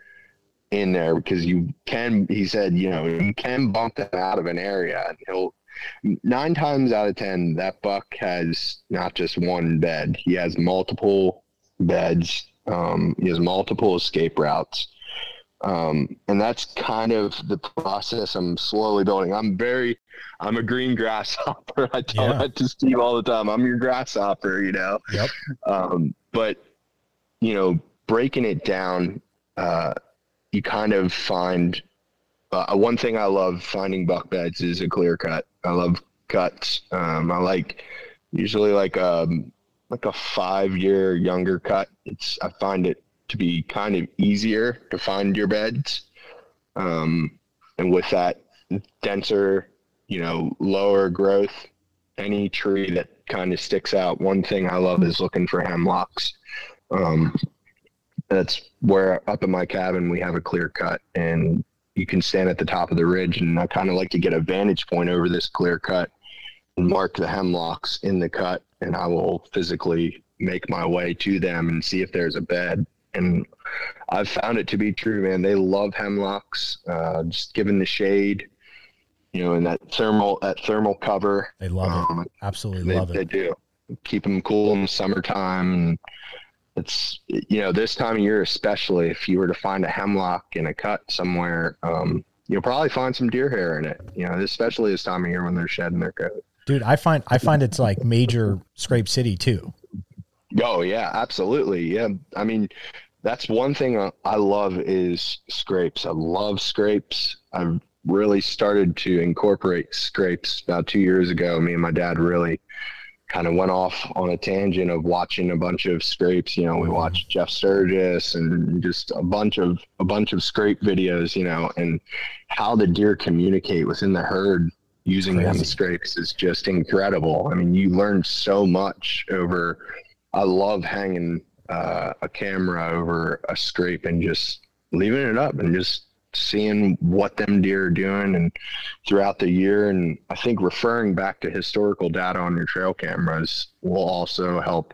in there because you can. He said, you know, you can bump them out of an area, and he'll nine times out of ten that buck has not just one bed. He has multiple beds. Um, he has multiple escape routes. Um, and that's kind of the process I'm slowly building. I'm very, I'm a green grasshopper. [LAUGHS] I tell Yeah. that to Steve all the time. I'm your grasshopper, you know? Yep. Um, but you know, breaking it down, uh, you kind of find uh, one thing I love finding buck beds is a clear cut. I love cuts. Um, I like usually like um like a five year younger cut. It's I find it to be kind of easier to find your beds, um, and with that denser, you know, lower growth, any tree that kind of sticks out. One thing I love is looking for hemlocks. Um, that's where up in my cabin we have a clear cut and you can stand at the top of the ridge and I kind of like to get a vantage point over this clear cut mark the hemlocks in the cut and I will physically make my way to them and see if there's a bed. And I've found it to be true, man. They love hemlocks, uh, just given the shade, you know, and that thermal, that thermal cover. They love it. Um, Absolutely they, love they do keep them cool in the summertime. And it's you know this time of year especially if you were to find a hemlock in a cut somewhere, um, you'll probably find some deer hair in it. You know, especially this time of year when they're shedding their coat. Dude, I find I find it's like major scrape city too. Oh yeah, absolutely. Yeah, I mean, that's one thing I- I love is scrapes. I love scrapes. I've really started to incorporate scrapes about two years ago. Me and my dad really kind of went off on a tangent of watching a bunch of scrapes. You know, we mm-hmm. watched Jeff Sturgis and just a bunch of a bunch of scrape videos. You know, and how the deer communicate within the herd using them Crazy. scrapes is just incredible. I mean, you learn so much over. I love hanging uh, a camera over a scrape and just leaving it up and just seeing what them deer are doing and throughout the year. And I think referring back to historical data on your trail cameras will also help,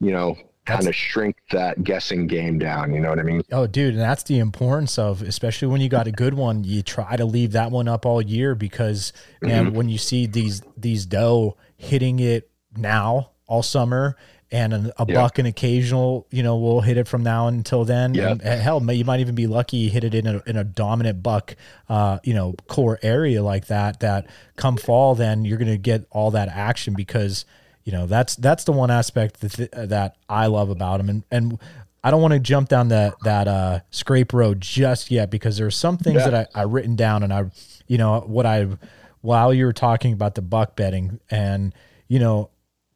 you know, kind of shrink that guessing game down. You know what I mean? Oh, dude, and that's the importance of, especially when you got a good one, you try to leave that one up all year because, man, when you see these these doe hitting it now all summer, and an, a Yeah. buck and occasional, you know, will hit it from now until then. Yeah. And, and hell, you might even be lucky you hit it in a in a dominant buck, uh, you know, core area like that. That come fall, then you're gonna get all that action because you know that's that's the one aspect that that I love about him, and and I don't want to jump down that that uh, scrape road just yet because there's some things Yeah. that I, I written down and I, you know, what I while you were talking about the buck bedding and you know.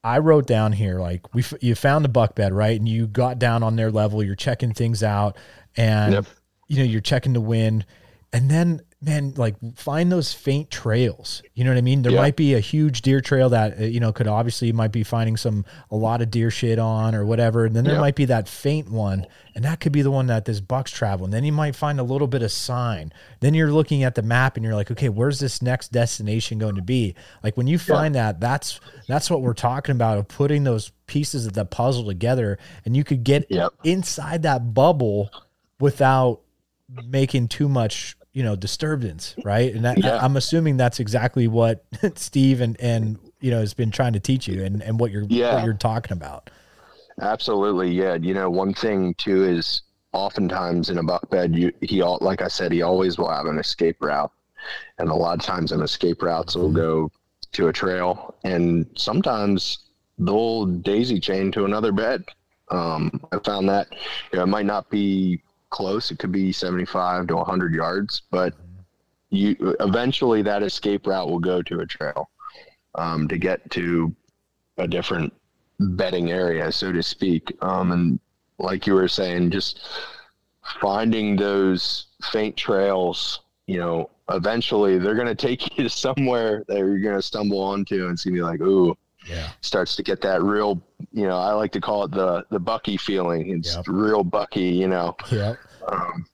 I wrote down here like we f- you found the buck bed right and you got down on their level you're checking things out and Yep. you know you're checking the wind and then man like find those faint trails. You know what i mean? There Yeah. might be a huge deer trail that uh, you know could obviously you might be finding some a lot of deer shit on or whatever. And then there Yeah. might be that faint one and that could be the one that this buck's traveling. Then you might find a little bit of sign. Then you're looking at the map and you're like okay where's this next destination going to be? Like when you find that that's that's what we're talking about of putting those pieces of the puzzle together. And you could get inside that bubble without making too much you know disturbance [LAUGHS] right and that, Yeah. i'm assuming that's exactly what [LAUGHS] steve and and you know has been trying to teach you and and what you're Yeah. what you're talking about Absolutely, yeah. You know, one thing too is oftentimes in a buck bed, you he all like I said, he always will have an escape route, and a lot of times an escape routes will go to a trail, and sometimes they'll daisy chain to another bed. Um, I found that you know, it might not be close; it could be seventy-five to hundred yards, but you eventually that escape route will go to a trail um, to get to a different bedding area, so to speak. Um, and like you were saying, just finding those faint trails, you know, eventually they're going to take [LAUGHS] you to somewhere that you're going to stumble onto and see me like, ooh, yeah. starts to get that real, you know, I like to call it the, the Bucky feeling. It's Yep. real Bucky, you know. yeah Um,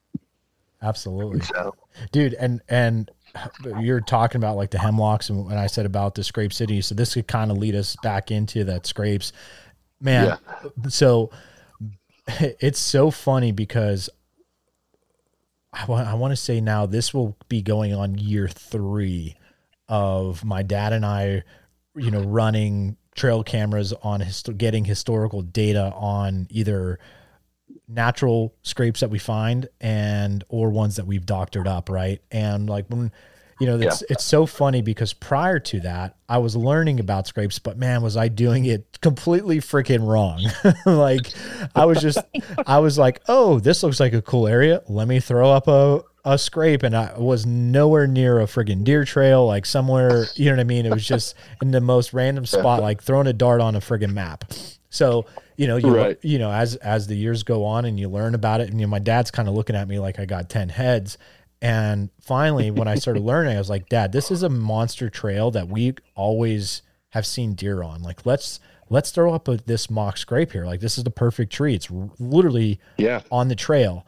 absolutely. so, dude and and you're talking about like the hemlocks and when i said about the scrape city. So this could kind of lead us back into that scrapes. Man so [LAUGHS] it's so funny because I want I want to say now this will be going on year three of my dad and I, you know, running trail cameras on getting historical data on either natural scrapes that we find and or ones that we've doctored up, right? And like when you know, it's yeah. it's so funny because prior to that, I was learning about scrapes, but man, was I doing it completely freaking wrong. [LAUGHS] like I was just I was like, "Oh, this looks like a cool area. Let me throw up a a scrape and I was nowhere near a friggin' deer trail, like somewhere, you know what I mean? It was just [LAUGHS] in the most random spot, like throwing a dart on a friggin' map. So, you know, you right. you know, as as the years go on and you learn about it, and you know, my dad's kind of looking at me like I got 10 heads. And finally, when I started [LAUGHS] learning, I was like, Dad, this is a monster trail that we always have seen deer on. Like, let's let's throw up a, this mock scrape here. Like, this is the perfect tree. It's literally yeah. on the trail.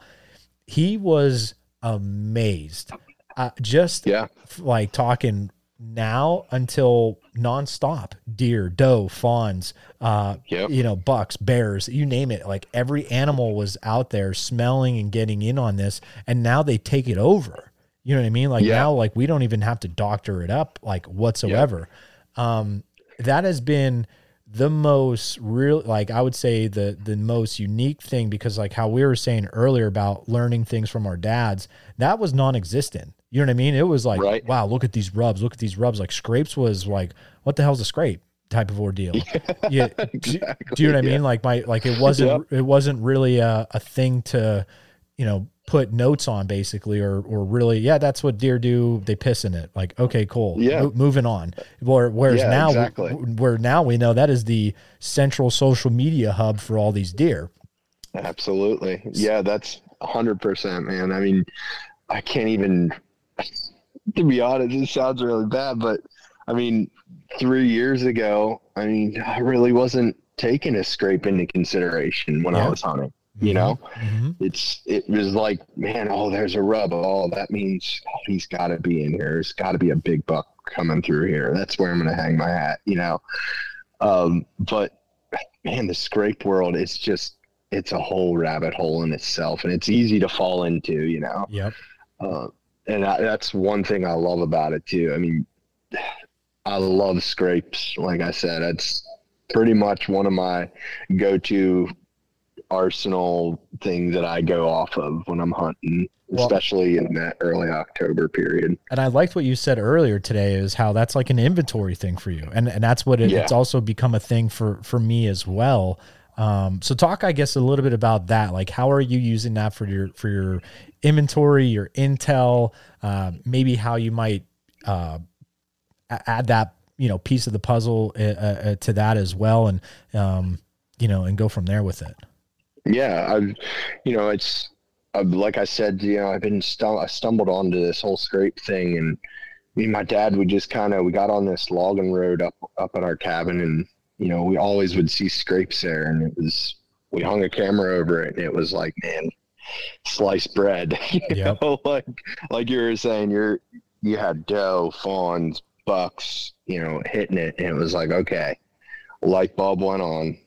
He was amazed. Uh, just yeah. like talking now until nonstop deer, doe, fawns, uh, yep. you know, bucks, bears, you name it. Like every animal was out there smelling and getting in on this, and now they take it over. You know what I mean? Like yeah. now, like we don't even have to doctor it up like whatsoever. Yep. Um, that has been the most real like i would say the the most unique thing because like how we were saying earlier about learning things from our dads that was non-existent you know what i mean it was like right. wow look at these rubs look at these rubs like scrapes was like what the hell's a scrape type of ordeal yeah, [LAUGHS] yeah. Exactly. Do, do, you know what yeah. i mean like my like it wasn't yep. it wasn't really a, a thing to you know put notes on basically or or really yeah that's what deer do. They piss in it. Like okay cool. Yeah. Mo- moving on. Where, whereas yeah, now exactly. where now we know that is the central social media hub for all these deer. Absolutely. Yeah that's 100% man. I mean i can't even [LAUGHS] to be honest it sounds really bad but i mean three years ago i mean i really wasn't taking a scrape into consideration when yeah. i was hunting you know? Mm-hmm. it's it was like man oh there's a rub. Oh that means oh, he's got to be in here. There's got to be a big buck coming through here. That's where i'm going to hang my hat you know? Um, but man the scrape world it's just it's a whole rabbit hole in itself and it's easy to fall into you know? Yep. Uh, and I, that's one thing i love about it too. I mean i love scrapes like i said. It's pretty much one of my go-to arsenal thing that I go off of when I'm hunting, well, especially in that early October period. And I liked what you said earlier today is how that's like an inventory thing for you. And and that's what it, yeah. it's also become a thing for for me as well. Um, so talk, I guess, a little bit about that. Like, how are you using that for your for your inventory, your intel, uh, maybe how you might uh, add that you know piece of the puzzle uh, uh, to that as well, and um, you know, and go from there with it. Yeah, I've, you know, it's I've, like I said, you know, I've been stu- I stumbled onto this whole scrape thing, and me and my dad we just kind of we got on this logging road up up at our cabin, and you know, we always would see scrapes there, and it was we hung a camera over it, and it was like, man, sliced bread, [LAUGHS] you yep. know, like like you were saying, you're you had doe, fawns, bucks, you know, hitting it, and it was like, okay, light bulb went on.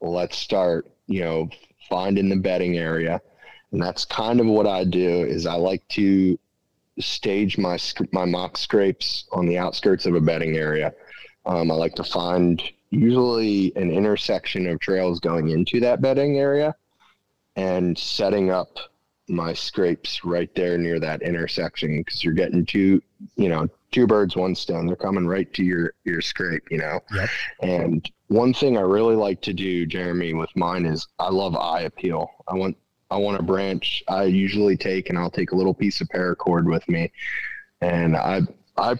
Let's start, you know, find in the bedding area. And that's kind of what I do is I like to stage my my mock scrapes on the outskirts of a bedding area. Um, I like to find usually an intersection of trails going into that bedding area and setting up my scrapes right there near that intersection because you're getting two, you know, two birds, one stone. They're coming right to your your scrape, you know. Yep. And one thing I really like to do, Jeremy, with mine is I love eye appeal. I want I want a branch. I usually take and I'll take a little piece of paracord with me, and I I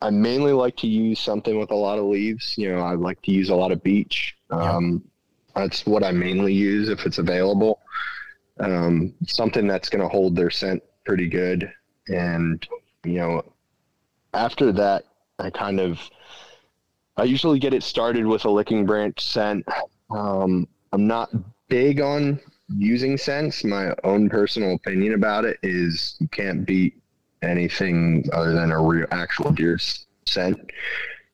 I mainly like to use something with a lot of leaves. You know, I like to use a lot of beech. Um, That's what I mainly use if it's available. Um, something that's going to hold their scent pretty good, and you know, after that, I kind of I usually get it started with a licking branch scent. Um, I'm not big on using scents. My own personal opinion about it is you can't beat anything other than a real actual deer scent.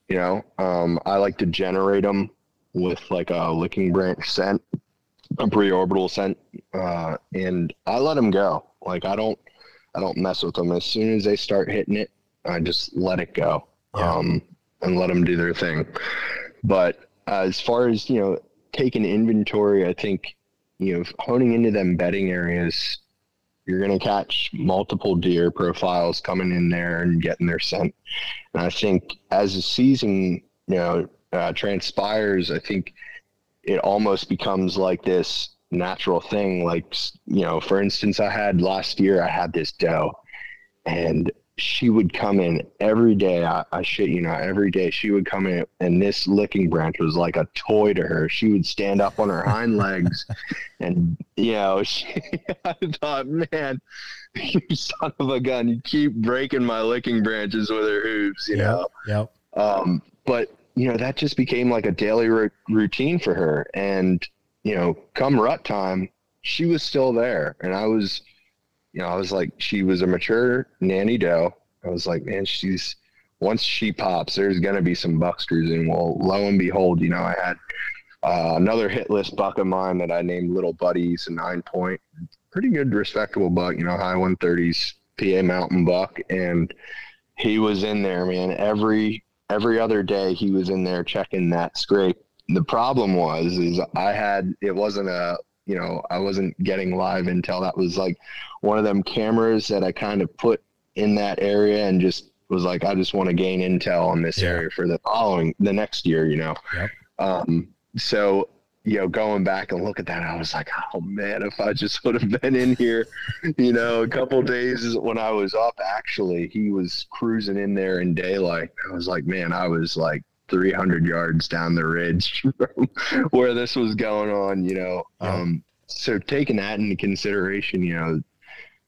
You know, um, I like to generate them with like a licking branch scent. a pre-orbital scent, uh, and I let them go. Like I don't, I don't mess with them. As soon as they start hitting it, I just let it go, Yeah. um, and let them do their thing. But as far as you know, taking inventory, I think you know honing into them bedding areas, you're going to catch multiple deer profiles coming in there and getting their scent. And I think as the season, you know, uh, transpires, I think it almost becomes like this natural thing. Like, you know, for instance, I had last year, I had this doe and she would come in every day. I, I shit you not, every day she would come in and this licking branch was like a toy to her. She would stand up on her hind [LAUGHS] legs and, you know, [LAUGHS] she, I thought, man, you son of a gun, you keep breaking my licking branches with her hooves, you know? Yep. Um, but you know that just became like a daily r- routine for her, and you know, come rut time, she was still there, and I was, you know, I was like, she was a mature nanny doe. I was like, man, she's once she pops, there's gonna be some bucks cruising. Well, lo and behold, you know, I had uh, another hit list buck of mine that I named Little Buddies, a nine point, pretty good, respectable buck, you know, high 130s PA mountain buck, and he was in there, man. Every every other day he was in there checking that scrape. The problem was is I had it wasn't a you know I wasn't getting live intel. That was like one of them cameras that I kind of put in that area and just was like I just want to gain intel on this Yeah. area for the following the next year. You know. Yep. Um. So you know, going back and look at that, I was like, oh man, if I just [LAUGHS] would have been in here, you know, a couple days when I was up, actually, he was cruising in there in daylight. I was like, man, I was like 300 yards down the ridge [LAUGHS] from where this was going on, you know. Yeah. Um, so taking that into consideration, you know,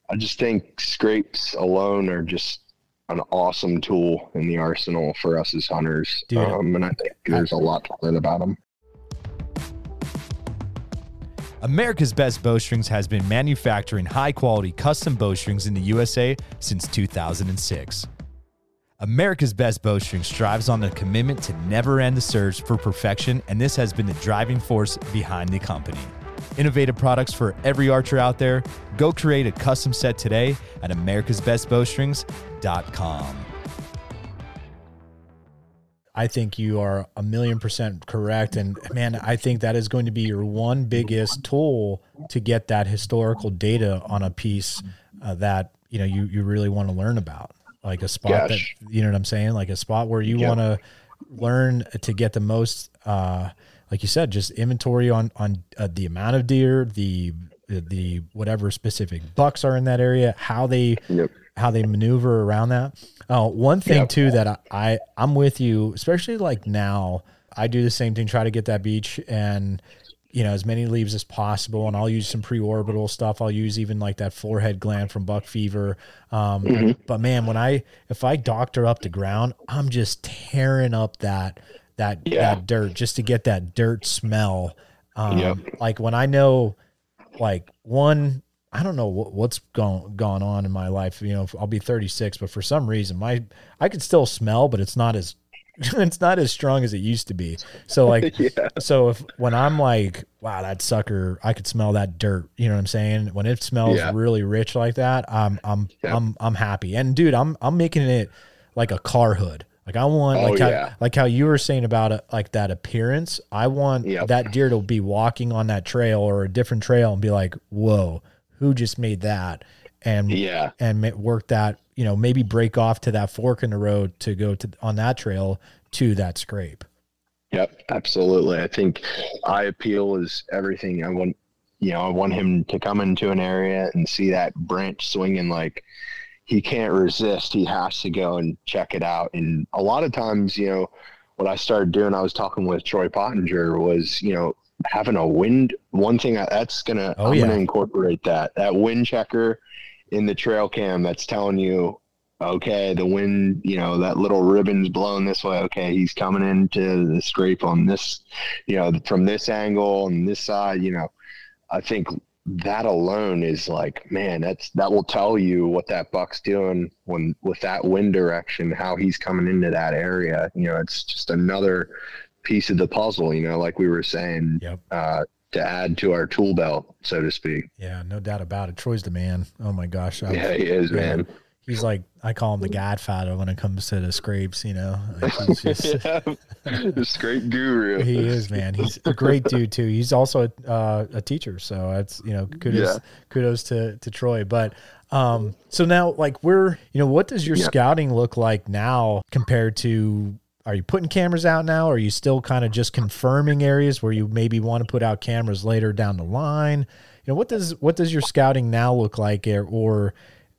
I just think scrapes alone are just an awesome tool in the arsenal for us as hunters. Dude. Um, and I think there's a lot to learn about them. America's Best Bowstrings has been manufacturing high quality custom bowstrings in the USA since 2006. America's Best Bowstring strives on the commitment to never end the search for perfection, and this has been the driving force behind the company. Innovative products for every archer out there. Go create a custom set today at americasbestbowstrings.com. I think you are a million percent correct. And man, I think that is going to be your one biggest tool to get that historical data on a piece uh, that, you know, you, you really want to learn about. Like a spot Gosh. that, you know what I'm saying? Like a spot where you Yeah. want to learn to get the most, uh, like you said, just inventory on, on uh, the amount of deer, the, the, the whatever specific bucks are in that area, how they, Yep. how they maneuver around that. Oh, one thing Yep. too that I, I I'm with you, especially like now. I do the same thing, try to get that beech and you know as many leaves as possible, and I'll use some pre-orbital stuff. I'll use even like that forehead gland from buck fever. Um, Mm-hmm. But man, when I if I doctor up the ground, I'm just tearing up that that Yeah. that dirt just to get that dirt smell. Um, Yep. Like when I know like one i don't know what, what's gone gone on in my life you know i'll be 36 but for some reason my i could still smell but it's not as [LAUGHS] it's not as strong as it used to be so like [LAUGHS] Yeah. so if when i'm like wow that sucker i could smell that dirt you know what i'm saying when it smells Yeah. really rich like that i'm i'm Yeah. i'm i'm happy and dude i'm i'm making it like a car hood like I want Oh, like how, yeah. like how you were saying about it, like that appearance. I want Yep. that deer to be walking on that trail or a different trail and be like, "Whoa, who just made that?" And Yeah. and work that you know maybe break off to that fork in the road to go to on that trail to that scrape. Yep, absolutely. I think eye appeal is everything. I want, you know, I want him to come into an area and see that branch swinging like he can't resist. He has to go and check it out. And a lot of times, you know, what I started doing, I was talking with Troy Pottinger, was you know having a wind. One thing I, that's gonna, Oh, I'm yeah. gonna incorporate that that wind checker in the trail cam. That's telling you okay, the wind, you know, that little ribbon's blowing this way. Okay, he's coming into the scrape on this, you know, from this angle and this side, you know. I think that alone is like, man, that's that will tell you what that buck's doing when with that wind direction, how he's coming into that area. You know, it's just another piece of the puzzle, you know, like we were saying, Yep. uh, to add to our tool belt, so to speak. Yeah, no doubt about it. Troy's the man. Oh my gosh. I, yeah, he is, yeah. man. He's like I call him the Godfather when it comes to the scrapes. You know, like [LAUGHS] just yeah, the scrape guru. [LAUGHS] he is, man. He's a great dude too. He's also a, uh, a teacher, so that's you know kudos yeah. kudos to to Troy. But um, so now like we're you know what does your yeah. scouting look like now compared to are you putting cameras out now? Are you still kind of just confirming areas where you maybe want to put out cameras later down the line? You know, what does what does your scouting now look like, or, or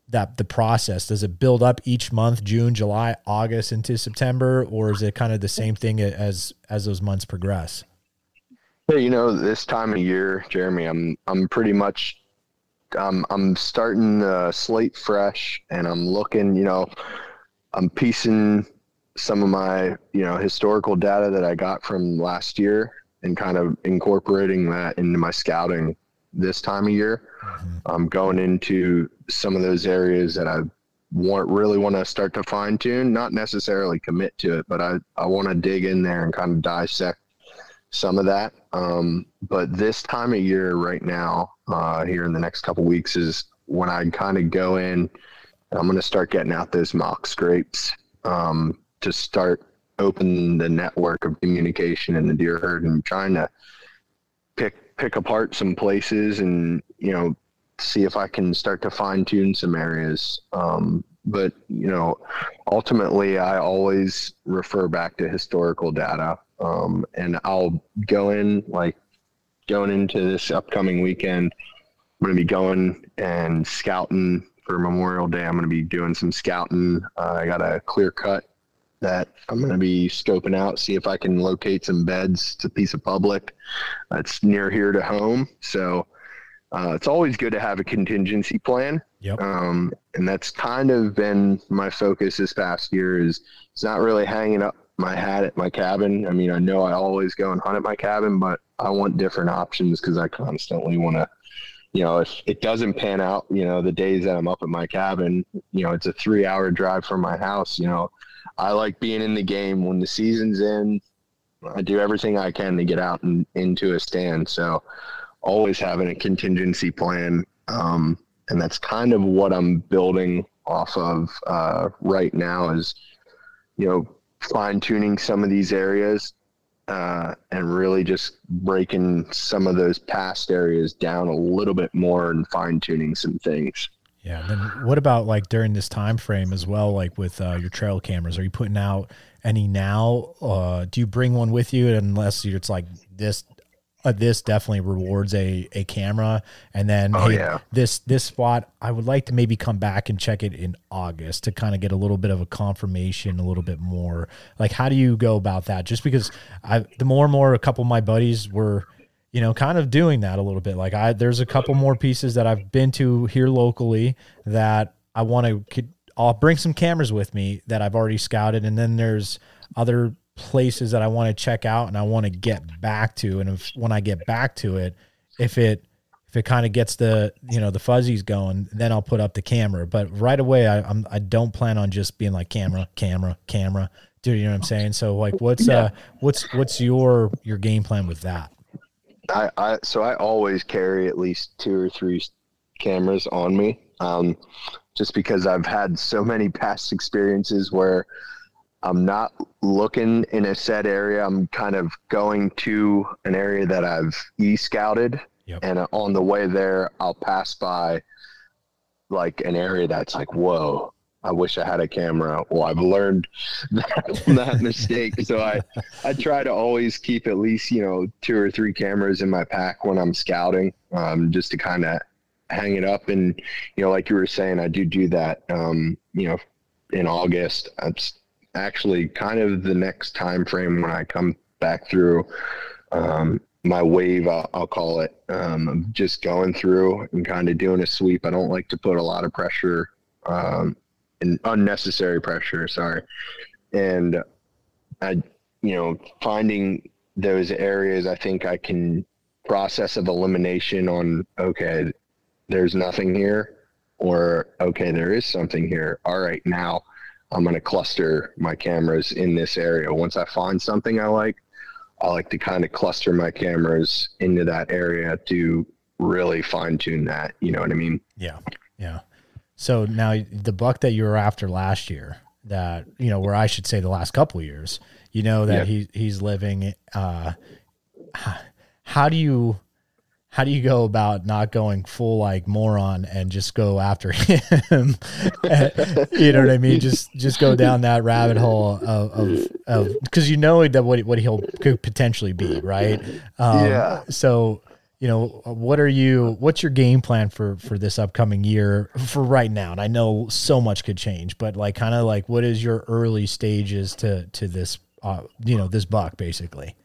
that the process? Does it build up each month, June, July, August into September, or is it kind of the same thing as as those months progress? Hey, you know, this time of year, Jeremy, I'm I'm pretty much um, I'm starting the slate fresh, and I'm looking. You know, I'm piecing some of my you know historical data that I got from last year and kind of incorporating that into my scouting this time of year. Mm-hmm. I'm going into some of those areas that I want really want to start to fine tune, not necessarily commit to it, but I, I want to dig in there and kind of dissect some of that. Um, but this time of year right now, uh, here in the next couple weeks is when I kind of go in, I'm going to start getting out those mock scrapes. Um, to start open the network of communication in the deer herd and trying to pick pick apart some places and you know see if I can start to fine tune some areas. Um, but you know, ultimately, I always refer back to historical data, um, and I'll go in like going into this upcoming weekend. I'm going to be going and scouting for Memorial Day. I'm going to be doing some scouting. Uh, I got a clear cut that I'm going to be scoping out, see if I can locate some beds. It's a piece of public that's near here to home. So uh, it's always good to have a contingency plan. Yep. Um, and that's kind of been my focus this past year is it's not really hanging up my hat at my cabin. I mean, I know I always go and hunt at my cabin, but I want different options because I constantly want to you know, if it doesn't pan out, you know, the days that I'm up at my cabin, you know, it's a three hour drive from my house, you know, I like being in the game when the season's in. I do everything I can to get out and into a stand. So always having a contingency plan. Um, and that's kind of what I'm building off of uh, right now is, you know, fine tuning some of these areas uh, and really just breaking some of those past areas down a little bit more and fine tuning some things. Yeah. Then what about like during this time frame as well? Like with uh, your trail cameras, are you putting out any now? Uh, do you bring one with you unless it's like this? Uh, this definitely rewards a, a camera, and then oh, hey, yeah. this this spot I would like to maybe come back and check it in August to kind of get a little bit of a confirmation, a little bit more. Like, how do you go about that? Just because I the more and more a couple of my buddies were you know, kind of doing that a little bit. Like I, there's a couple more pieces that I've been to here locally that I want to. I'll bring some cameras with me that I've already scouted, and then there's other places that I want to check out and I want to get back to. And if when I get back to it, if it if it kind of gets the you know the fuzzies going, then I'll put up the camera. But right away, I I'm, I don't plan on just being like camera, camera, camera. Dude, you know what I'm saying? So like, what's uh, what's what's your your game plan with that? I, I so I always carry at least two or three cameras on me, um, just because I've had so many [LAUGHS] past experiences where I'm not looking in a set area. I'm kind of going to an area that I've e scouted, yep. and on the way there, I'll pass by like an area that's like, whoa, I wish I had a camera. Well, I've learned [LAUGHS] that, that mistake. So I, I try to always keep at least, you know, two or three cameras in my pack when I'm scouting, um, just to kind of hang it up. And, you know, like you were saying, I do do that, um, you know, in August. That's actually kind of the next time frame when I come back through, um, my wave, I'll, I'll call it, um, just going through and kind of doing a sweep. I don't like to put a lot of pressure um, and unnecessary pressure. Sorry, and I, you know, finding those areas, I think I can process of elimination on. Okay, there's nothing here, or okay, there is something here. All right, now I'm going to cluster my cameras in this area. Once I find something I like, I like to kind of cluster my cameras into that area to really fine tune that. You know what I mean? Yeah. Yeah. So now the buck that you were after last year, that you know, where I should say the last couple years, you know that yeah. he he's living. Uh, how do you how do you go about not going full like moron and just go after [LAUGHS] him? [LAUGHS] you know what I mean? Just just go down that rabbit hole of of because you know that what what he'll could potentially be, right? Um, yeah. So you know what are you what's your game plan for for this upcoming year for right now and i know so much could change but like kind of like what is your early stages to to this uh, you know this buck basically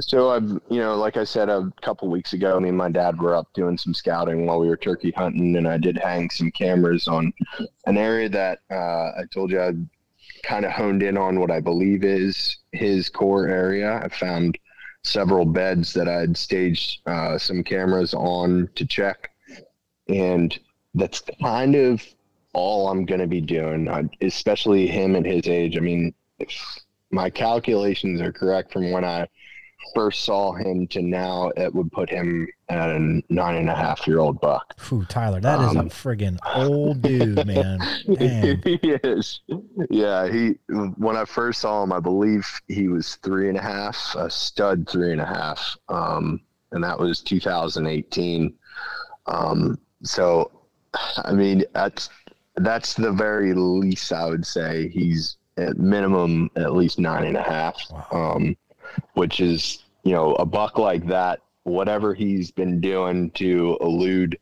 so I've, you know, like I said a couple weeks ago, me and my dad were up doing some scouting while we were turkey hunting, and I did hang some cameras on an area that uh, I told you I'd kind of honed in on what I believe is his core area. I found several beds that I'd staged uh, some cameras on to check, and that's kind of all I'm going to be doing, I, especially him at his age. I mean, if my calculations are correct from when I first saw him to now, it would put him at a nine and a half year old buck. Ooh, Tyler, that um, is a um, friggin' old dude, man. [LAUGHS] he is. Yeah, he. When I first saw him, I believe he was three and a half, a stud three and a half, um, and that was 2018. Um, so, I mean, that's that's the very least I would say. He's at minimum at least nine and a half. Wow. Um, which is you know a buck like that whatever he's been doing to elude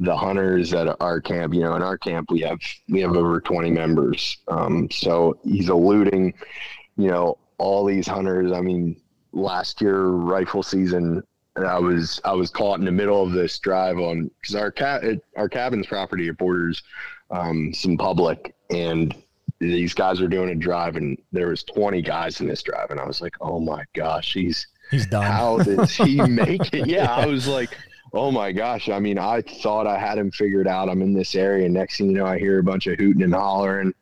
the hunters at our camp. You know in our camp we have we have over 20 members. Um, so he's eluding you know all these hunters. I mean last year rifle season i was i was caught in the middle of this drive on because our cat our cabin's property borders um, some public and these guys were doing a drive and there was 20 guys in this drive and i was like oh my gosh he's he's done. How does he [LAUGHS] make it? Yeah i was like oh my gosh. I mean i thought i had him figured out. I'm in this area. Next thing you know i hear a bunch of hooting and hollering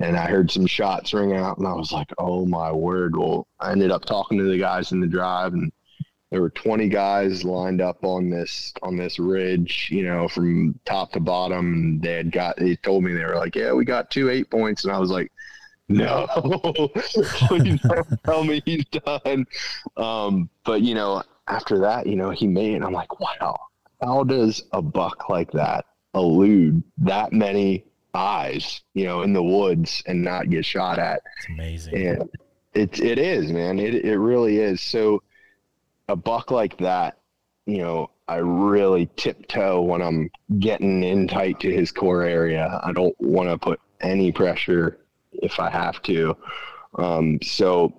and i heard some shots ring out and i was like oh my word. Well i ended up talking to the guys in the drive and there were 20 guys lined up on this on this ridge you know from top to bottom and they had got they told me they were like yeah we got two eight points and i was like no. [LAUGHS] Please don't tell me he's done. Um, but you know after that you know he made it i'm like wow how does a buck like that elude that many eyes you know in the woods and not get shot at? It's amazing. And it, it is man. It, it really is. So a buck like that, you know, I really tiptoe when I'm getting in tight to his core area. I don't want to put any pressure if I have to. Um, so,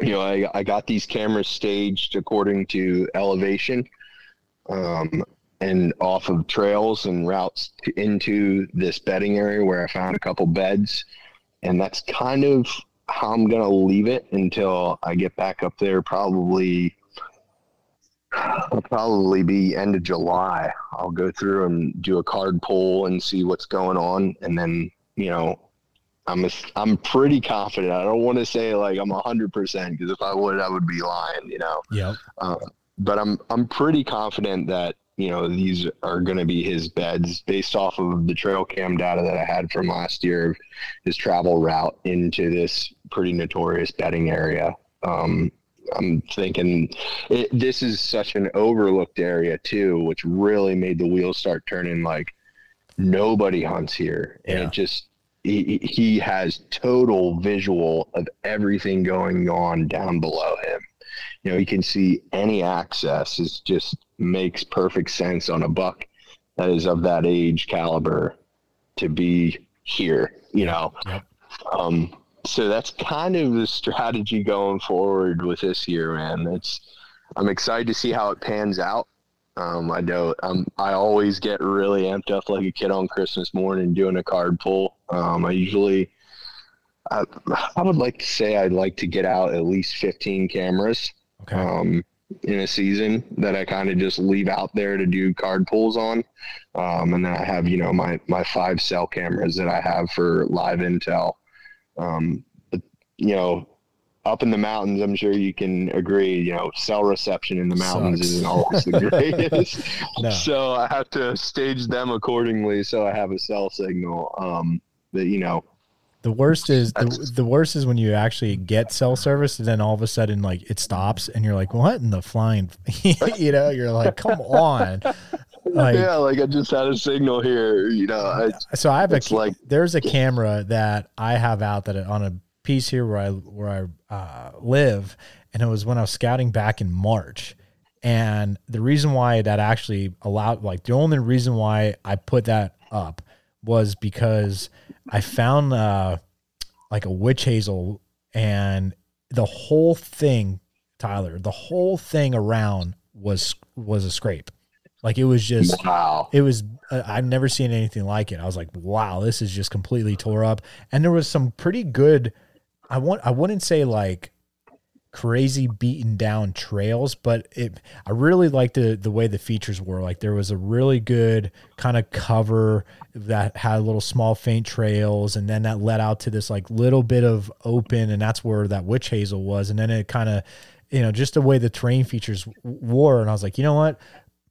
you know, I, I got these cameras staged according to elevation um, and off of trails and routes to, into this bedding area where I found a couple beds. And that's kind of how I'm going to leave it until I get back up there, probably It'll probably be end of July. I'll go through and do a card pull and see what's going on, and then you know, I'm a, I'm pretty confident. I don't want to say like I'm hundred percent because if I would, I would be lying. You know. Yeah. Uh, but I'm I'm pretty confident that you know these are going to be his beds based off of the trail cam data that I had from last year, his travel route into this pretty notorious bedding area. Um, I'm thinking it, this is such an overlooked area too, which really made the wheels start turning. Like nobody hunts here, and yeah. it just he, he has total visual of everything going on down below him. You know, he can see any access. It just makes perfect sense on a buck that is of that age caliber to be here. You know, yep. um, so that's kind of the strategy going forward with this year, man. It's I'm excited to see how it pans out. Um, I know um, I always get really amped up like a kid on Christmas morning doing a card pull. Um, I usually, I, I, would like to say I'd like to get out at least 15 cameras okay. um, in a season that I kind of just leave out there to do card pulls on. Um, and then I have, you know, my, my five cell cameras that I have for live intel. Um, but, you know, up in the mountains, I'm sure you can agree, you know, cell reception in the mountains Sucks. isn't always the [LAUGHS] greatest. No. So I have to stage them accordingly so I have a cell signal. Um, that, you know, The worst is the, the worst is when you actually get cell service and then all of a sudden like it stops and you're like, what in the flying? [LAUGHS] you know, you're like, come on. [LAUGHS] Like, yeah, like I just had a signal here, you know, I, so I have a like- there's a camera that I have out that on a piece here where I where I uh, live, and it was when I was scouting back in March. And the reason why that actually allowed, like, the only reason why I put that up was because I found uh, like a witch hazel, and the whole thing, Tyler, the whole thing around was was a scrape. Like it was just wow. it was uh, I've never seen anything like it. I was like, wow, this is just completely tore up. And there was some pretty good I want I wouldn't say like crazy beaten down trails, but it I really liked the the way the features were. Like there was a really good kind of cover that had little small faint trails and then that led out to this like little bit of open and that's where that witch hazel was and then it kind of you know just the way the terrain features w- were and I was like, you know what?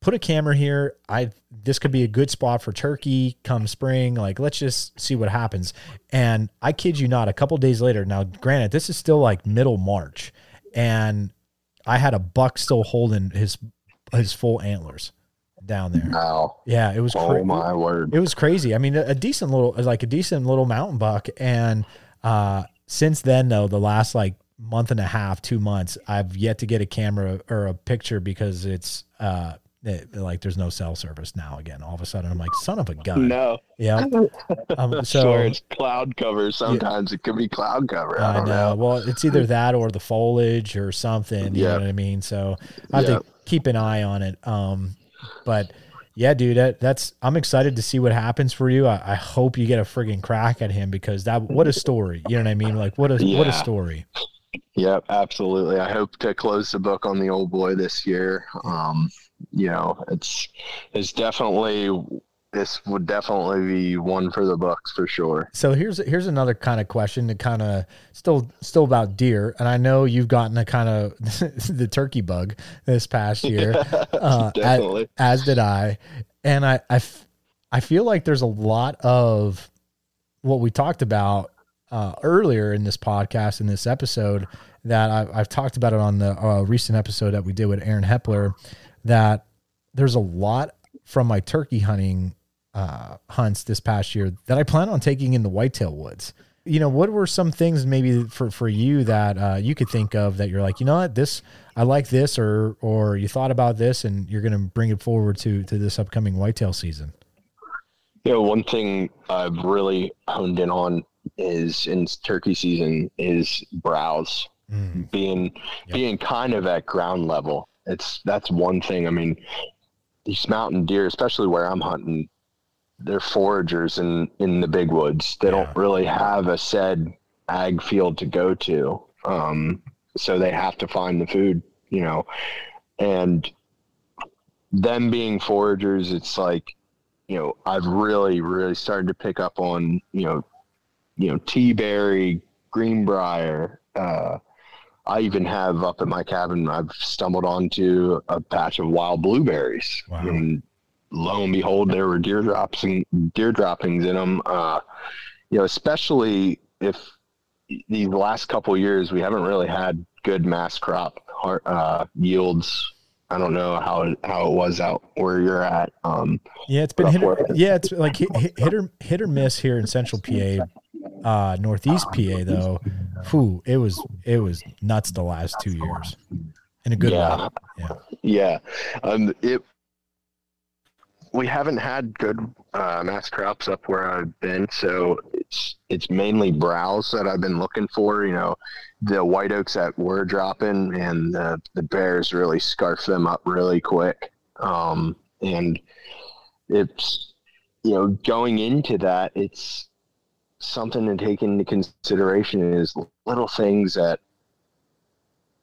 Put a camera here. I this could be a good spot for turkey come spring. Like let's just see what happens. And I kid you not, a couple days later. Now, granted, this is still like middle March, and I had a buck still holding his his full antlers down there. Wow. Yeah, it was. Oh cra- my word. it was crazy. I mean, a, a decent little, like a decent little mountain buck. And uh, since then, though, the last like month and a half, two months, I've yet to get a camera or a picture because it's uh, it, like there's no cell service now. Again, all of a sudden, I'm like, son of a gun. No. Yeah. [LAUGHS] Um, I [LAUGHS] so sure, it's cloud cover. Sometimes it could be cloud cover. I I don't know. know. Well, it's either [LAUGHS] that or the foliage or something. You Yeah. know what I mean? So I have Yeah. to keep an eye on it. Um, but yeah, dude, that, that's I'm excited to see what happens for you. I, I hope you get a friggin' crack at him because that what a story. You know what I mean? Like what a what a story. Yep, absolutely. I hope to close the book on the old boy this year. Um, you know, it's it's definitely this would definitely be one for the books for sure. So here's here's another kind of question to kind of still still about deer, and I know you've gotten a kind of [LAUGHS] the turkey bug this past year, [LAUGHS] uh, as, Definitely. as did I, and I I, f- I feel like there's a lot of what we talked about uh, earlier in this podcast in this episode that I, I've talked about it on the uh, recent episode that we did with Aaron Hepler that there's a lot from my turkey hunting uh, hunts this past year that I plan on taking in the whitetail woods. You know, what were some things maybe for for you that uh, you could think of that you're like, you know what, this I like this, or or you thought about this, and you're going to bring it forward to to this upcoming whitetail season. You know, one thing I've really honed in on is in turkey season is browse Mm. being Yep. being kind of at ground level. It's that's one thing. I mean, these mountain deer, especially where I'm hunting, they're foragers in in the big woods. They Yeah. don't really have a said ag field to go to, um, so they have to find the food, you know, and them being foragers, it's like, you know, I've really really started to pick up on, you know, you know, tea berry, greenbrier. Uh, I even have up at my cabin, I've stumbled onto a patch of wild blueberries. Wow. And lo and behold, there were deer drops and deer droppings in them. Uh, you know, especially if these last couple years we haven't really had good mass crop uh, yields. I don't know how it, how it was out where you're at. Um, Yeah, it's been hit or, yeah, it's like hit, hit or hit or miss here in Central PA, uh, Northeast PA though. Whew, it was it was nuts the last two years, in a good Yeah. way. Yeah, Yeah, um, it. We haven't had good uh, mass crops up where I've been, so it's it's mainly browse that I've been looking for. You know, the white oaks that were dropping, and the the bears really scarf them up really quick. Um, and it's you know going into that, it's something to take into consideration is little things that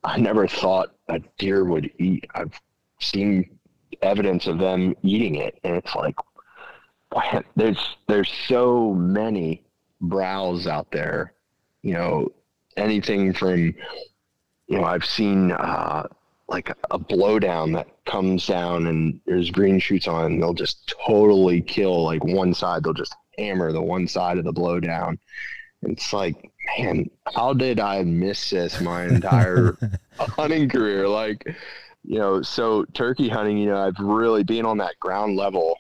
I never thought a deer would eat. I've seen evidence of them eating it, and it's like, what? There's there's so many browse out there, you know, anything from, you know, I've seen uh, like a blowdown that comes down and there's green shoots on, and they'll just totally kill like one side. They'll just hammer the one side of the blowdown. It's like, man, how did I miss this my entire [LAUGHS] hunting career? Like, you know, so turkey hunting, you know, I've really been on that ground level,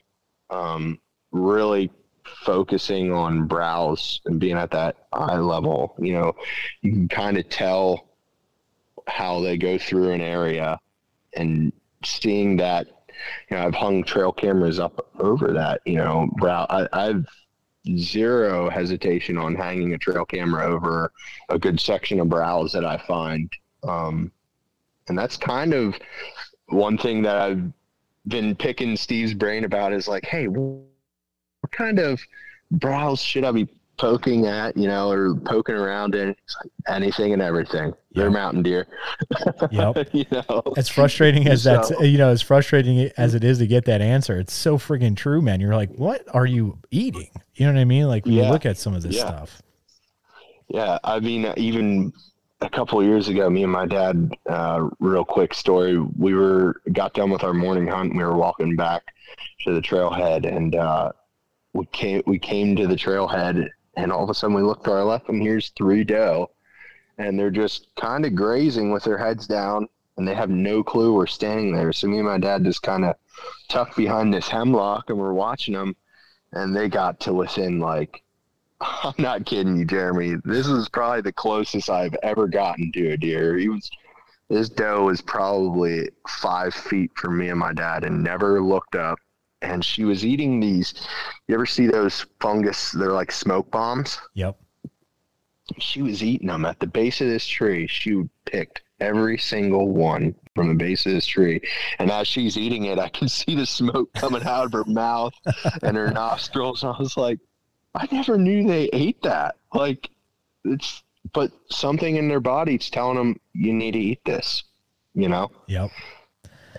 um, really focusing on browse and being at that eye level. You know, you can kind of tell how they go through an area and seeing that you know i've hung trail cameras up over that you know brow I, i've zero hesitation on hanging a trail camera over a good section of browse that i find. Um, and that's kind of one thing that i've been picking steve's brain about is like hey what kind of browse should i be poking at, you know, or poking around in anything and everything. They're mountain deer. [LAUGHS] Yep. you know, as frustrating as so, that's, you know, as frustrating as it is to get that answer, it's so friggin' true, man. You're like, what are you eating? You know what I mean? Like when yeah. you look at some of this yeah. stuff. Yeah. I mean, even a couple years ago, me and my dad, uh, real quick story. We were got done with our morning hunt. And we were walking back to the trailhead, and uh, we came we came to the trailhead, and all of a sudden we look to our left and here's three doe. And they're just kind of grazing with their heads down and they have no clue we're standing there. So me and my dad just kind of tucked behind this hemlock and we're watching them and they got to within like [LAUGHS] i'm not kidding you jeremy. This is probably the closest i've ever gotten to a deer. He was this doe was probably five feet from me and my dad and never looked up and she was eating these. You ever see those fungus? They're like smoke bombs. Yep. She was eating them at the base of this tree. She picked every single one from the base of this tree. And as she's eating it, I can [LAUGHS] see the smoke coming out of her mouth and her nostrils. I was like, I never knew they ate that. Like, it's, but something in their body's telling them, you need to eat this, you know? Yep.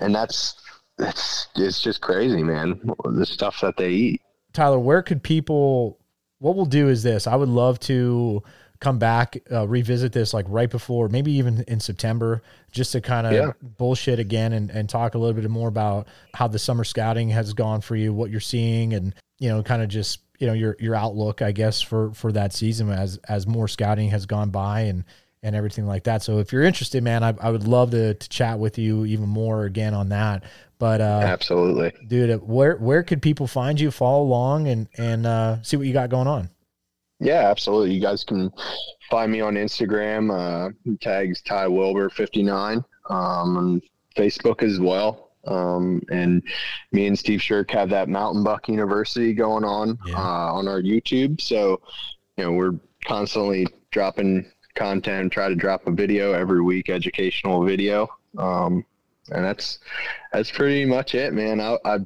And that's, it's it's just crazy, man. The stuff that they eat. Tyler, where could people? What we'll do is this. I would love to come back, uh, revisit this like right before, maybe even in September, just to kind of yeah. bullshit again and, and talk a little bit more about how the summer scouting has gone for you, what you're seeing, and you know, kind of just you know your your outlook, I guess, for for that season as as more scouting has gone by and and everything like that. So if you're interested, man, I, I would love to, to chat with you even more again on that. But uh, absolutely, dude, uh, where where could people find you? Follow along and and uh, see what you got going on. Yeah, absolutely. You guys can find me on Instagram. Uh, tags Ty Wilbur fifty nine. Um, and Facebook as well. Um, and me and Steve Sherk have that Mountain Buck University going on yeah. uh, on our YouTube. So, you know, we're constantly dropping content. Try to drop a video every week, educational video. Um, and that's that's pretty much it, man. I, I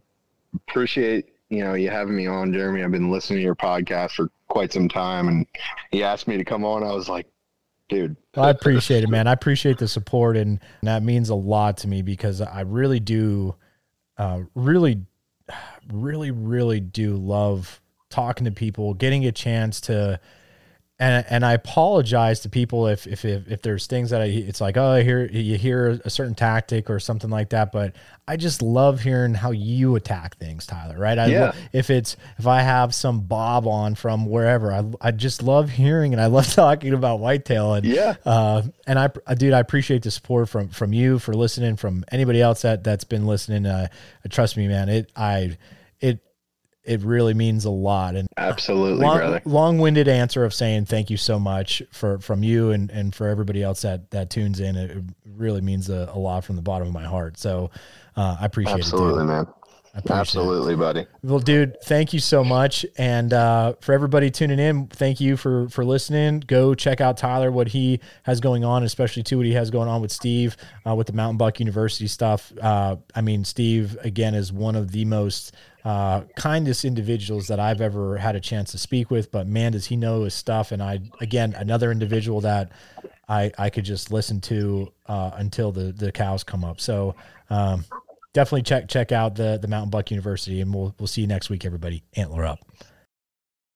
appreciate you know you having me on, Jeremy. I've been listening to your podcast for quite some time, and he asked me to come on. I was like, dude. I appreciate it, man. I appreciate the support, and that means a lot to me because I really do, uh, really, [SIGHS] really, really do love talking to people, getting a chance to and and I apologize to people if if if, if there's things that I, it's like oh hear you hear a certain tactic or something like that, but I just love hearing how you attack things, Tyler. Right? I yeah. if it's if I have some Bob on from wherever, I I just love hearing and I love [LAUGHS] talking about whitetail and yeah. Uh, and I dude, I appreciate the support from from you for listening, from anybody else that that's been listening. Uh, trust me, man. It I it it really means a lot. And absolutely, long, brother. Long-winded answer of saying thank you so much for from you and and for everybody else that that tunes in. It, really means a, a lot from the bottom of my heart. So uh, I appreciate absolutely, it. Absolutely, man. Absolutely, buddy. Well, dude, thank you so much. And uh, for everybody tuning in, thank you for for listening. Go check out Tyler, what he has going on, especially too what he has going on with Steve uh, with the Mountain Buck University stuff. Uh, I mean, Steve again is one of the most uh, kindest individuals that I've ever had a chance to speak with. But man, does he know his stuff! And I again another individual that I I could just listen to uh, until the the cows come up. So. Um, definitely check check out the the Mountain Buck University, and we'll we'll see you next week, everybody. Antler up.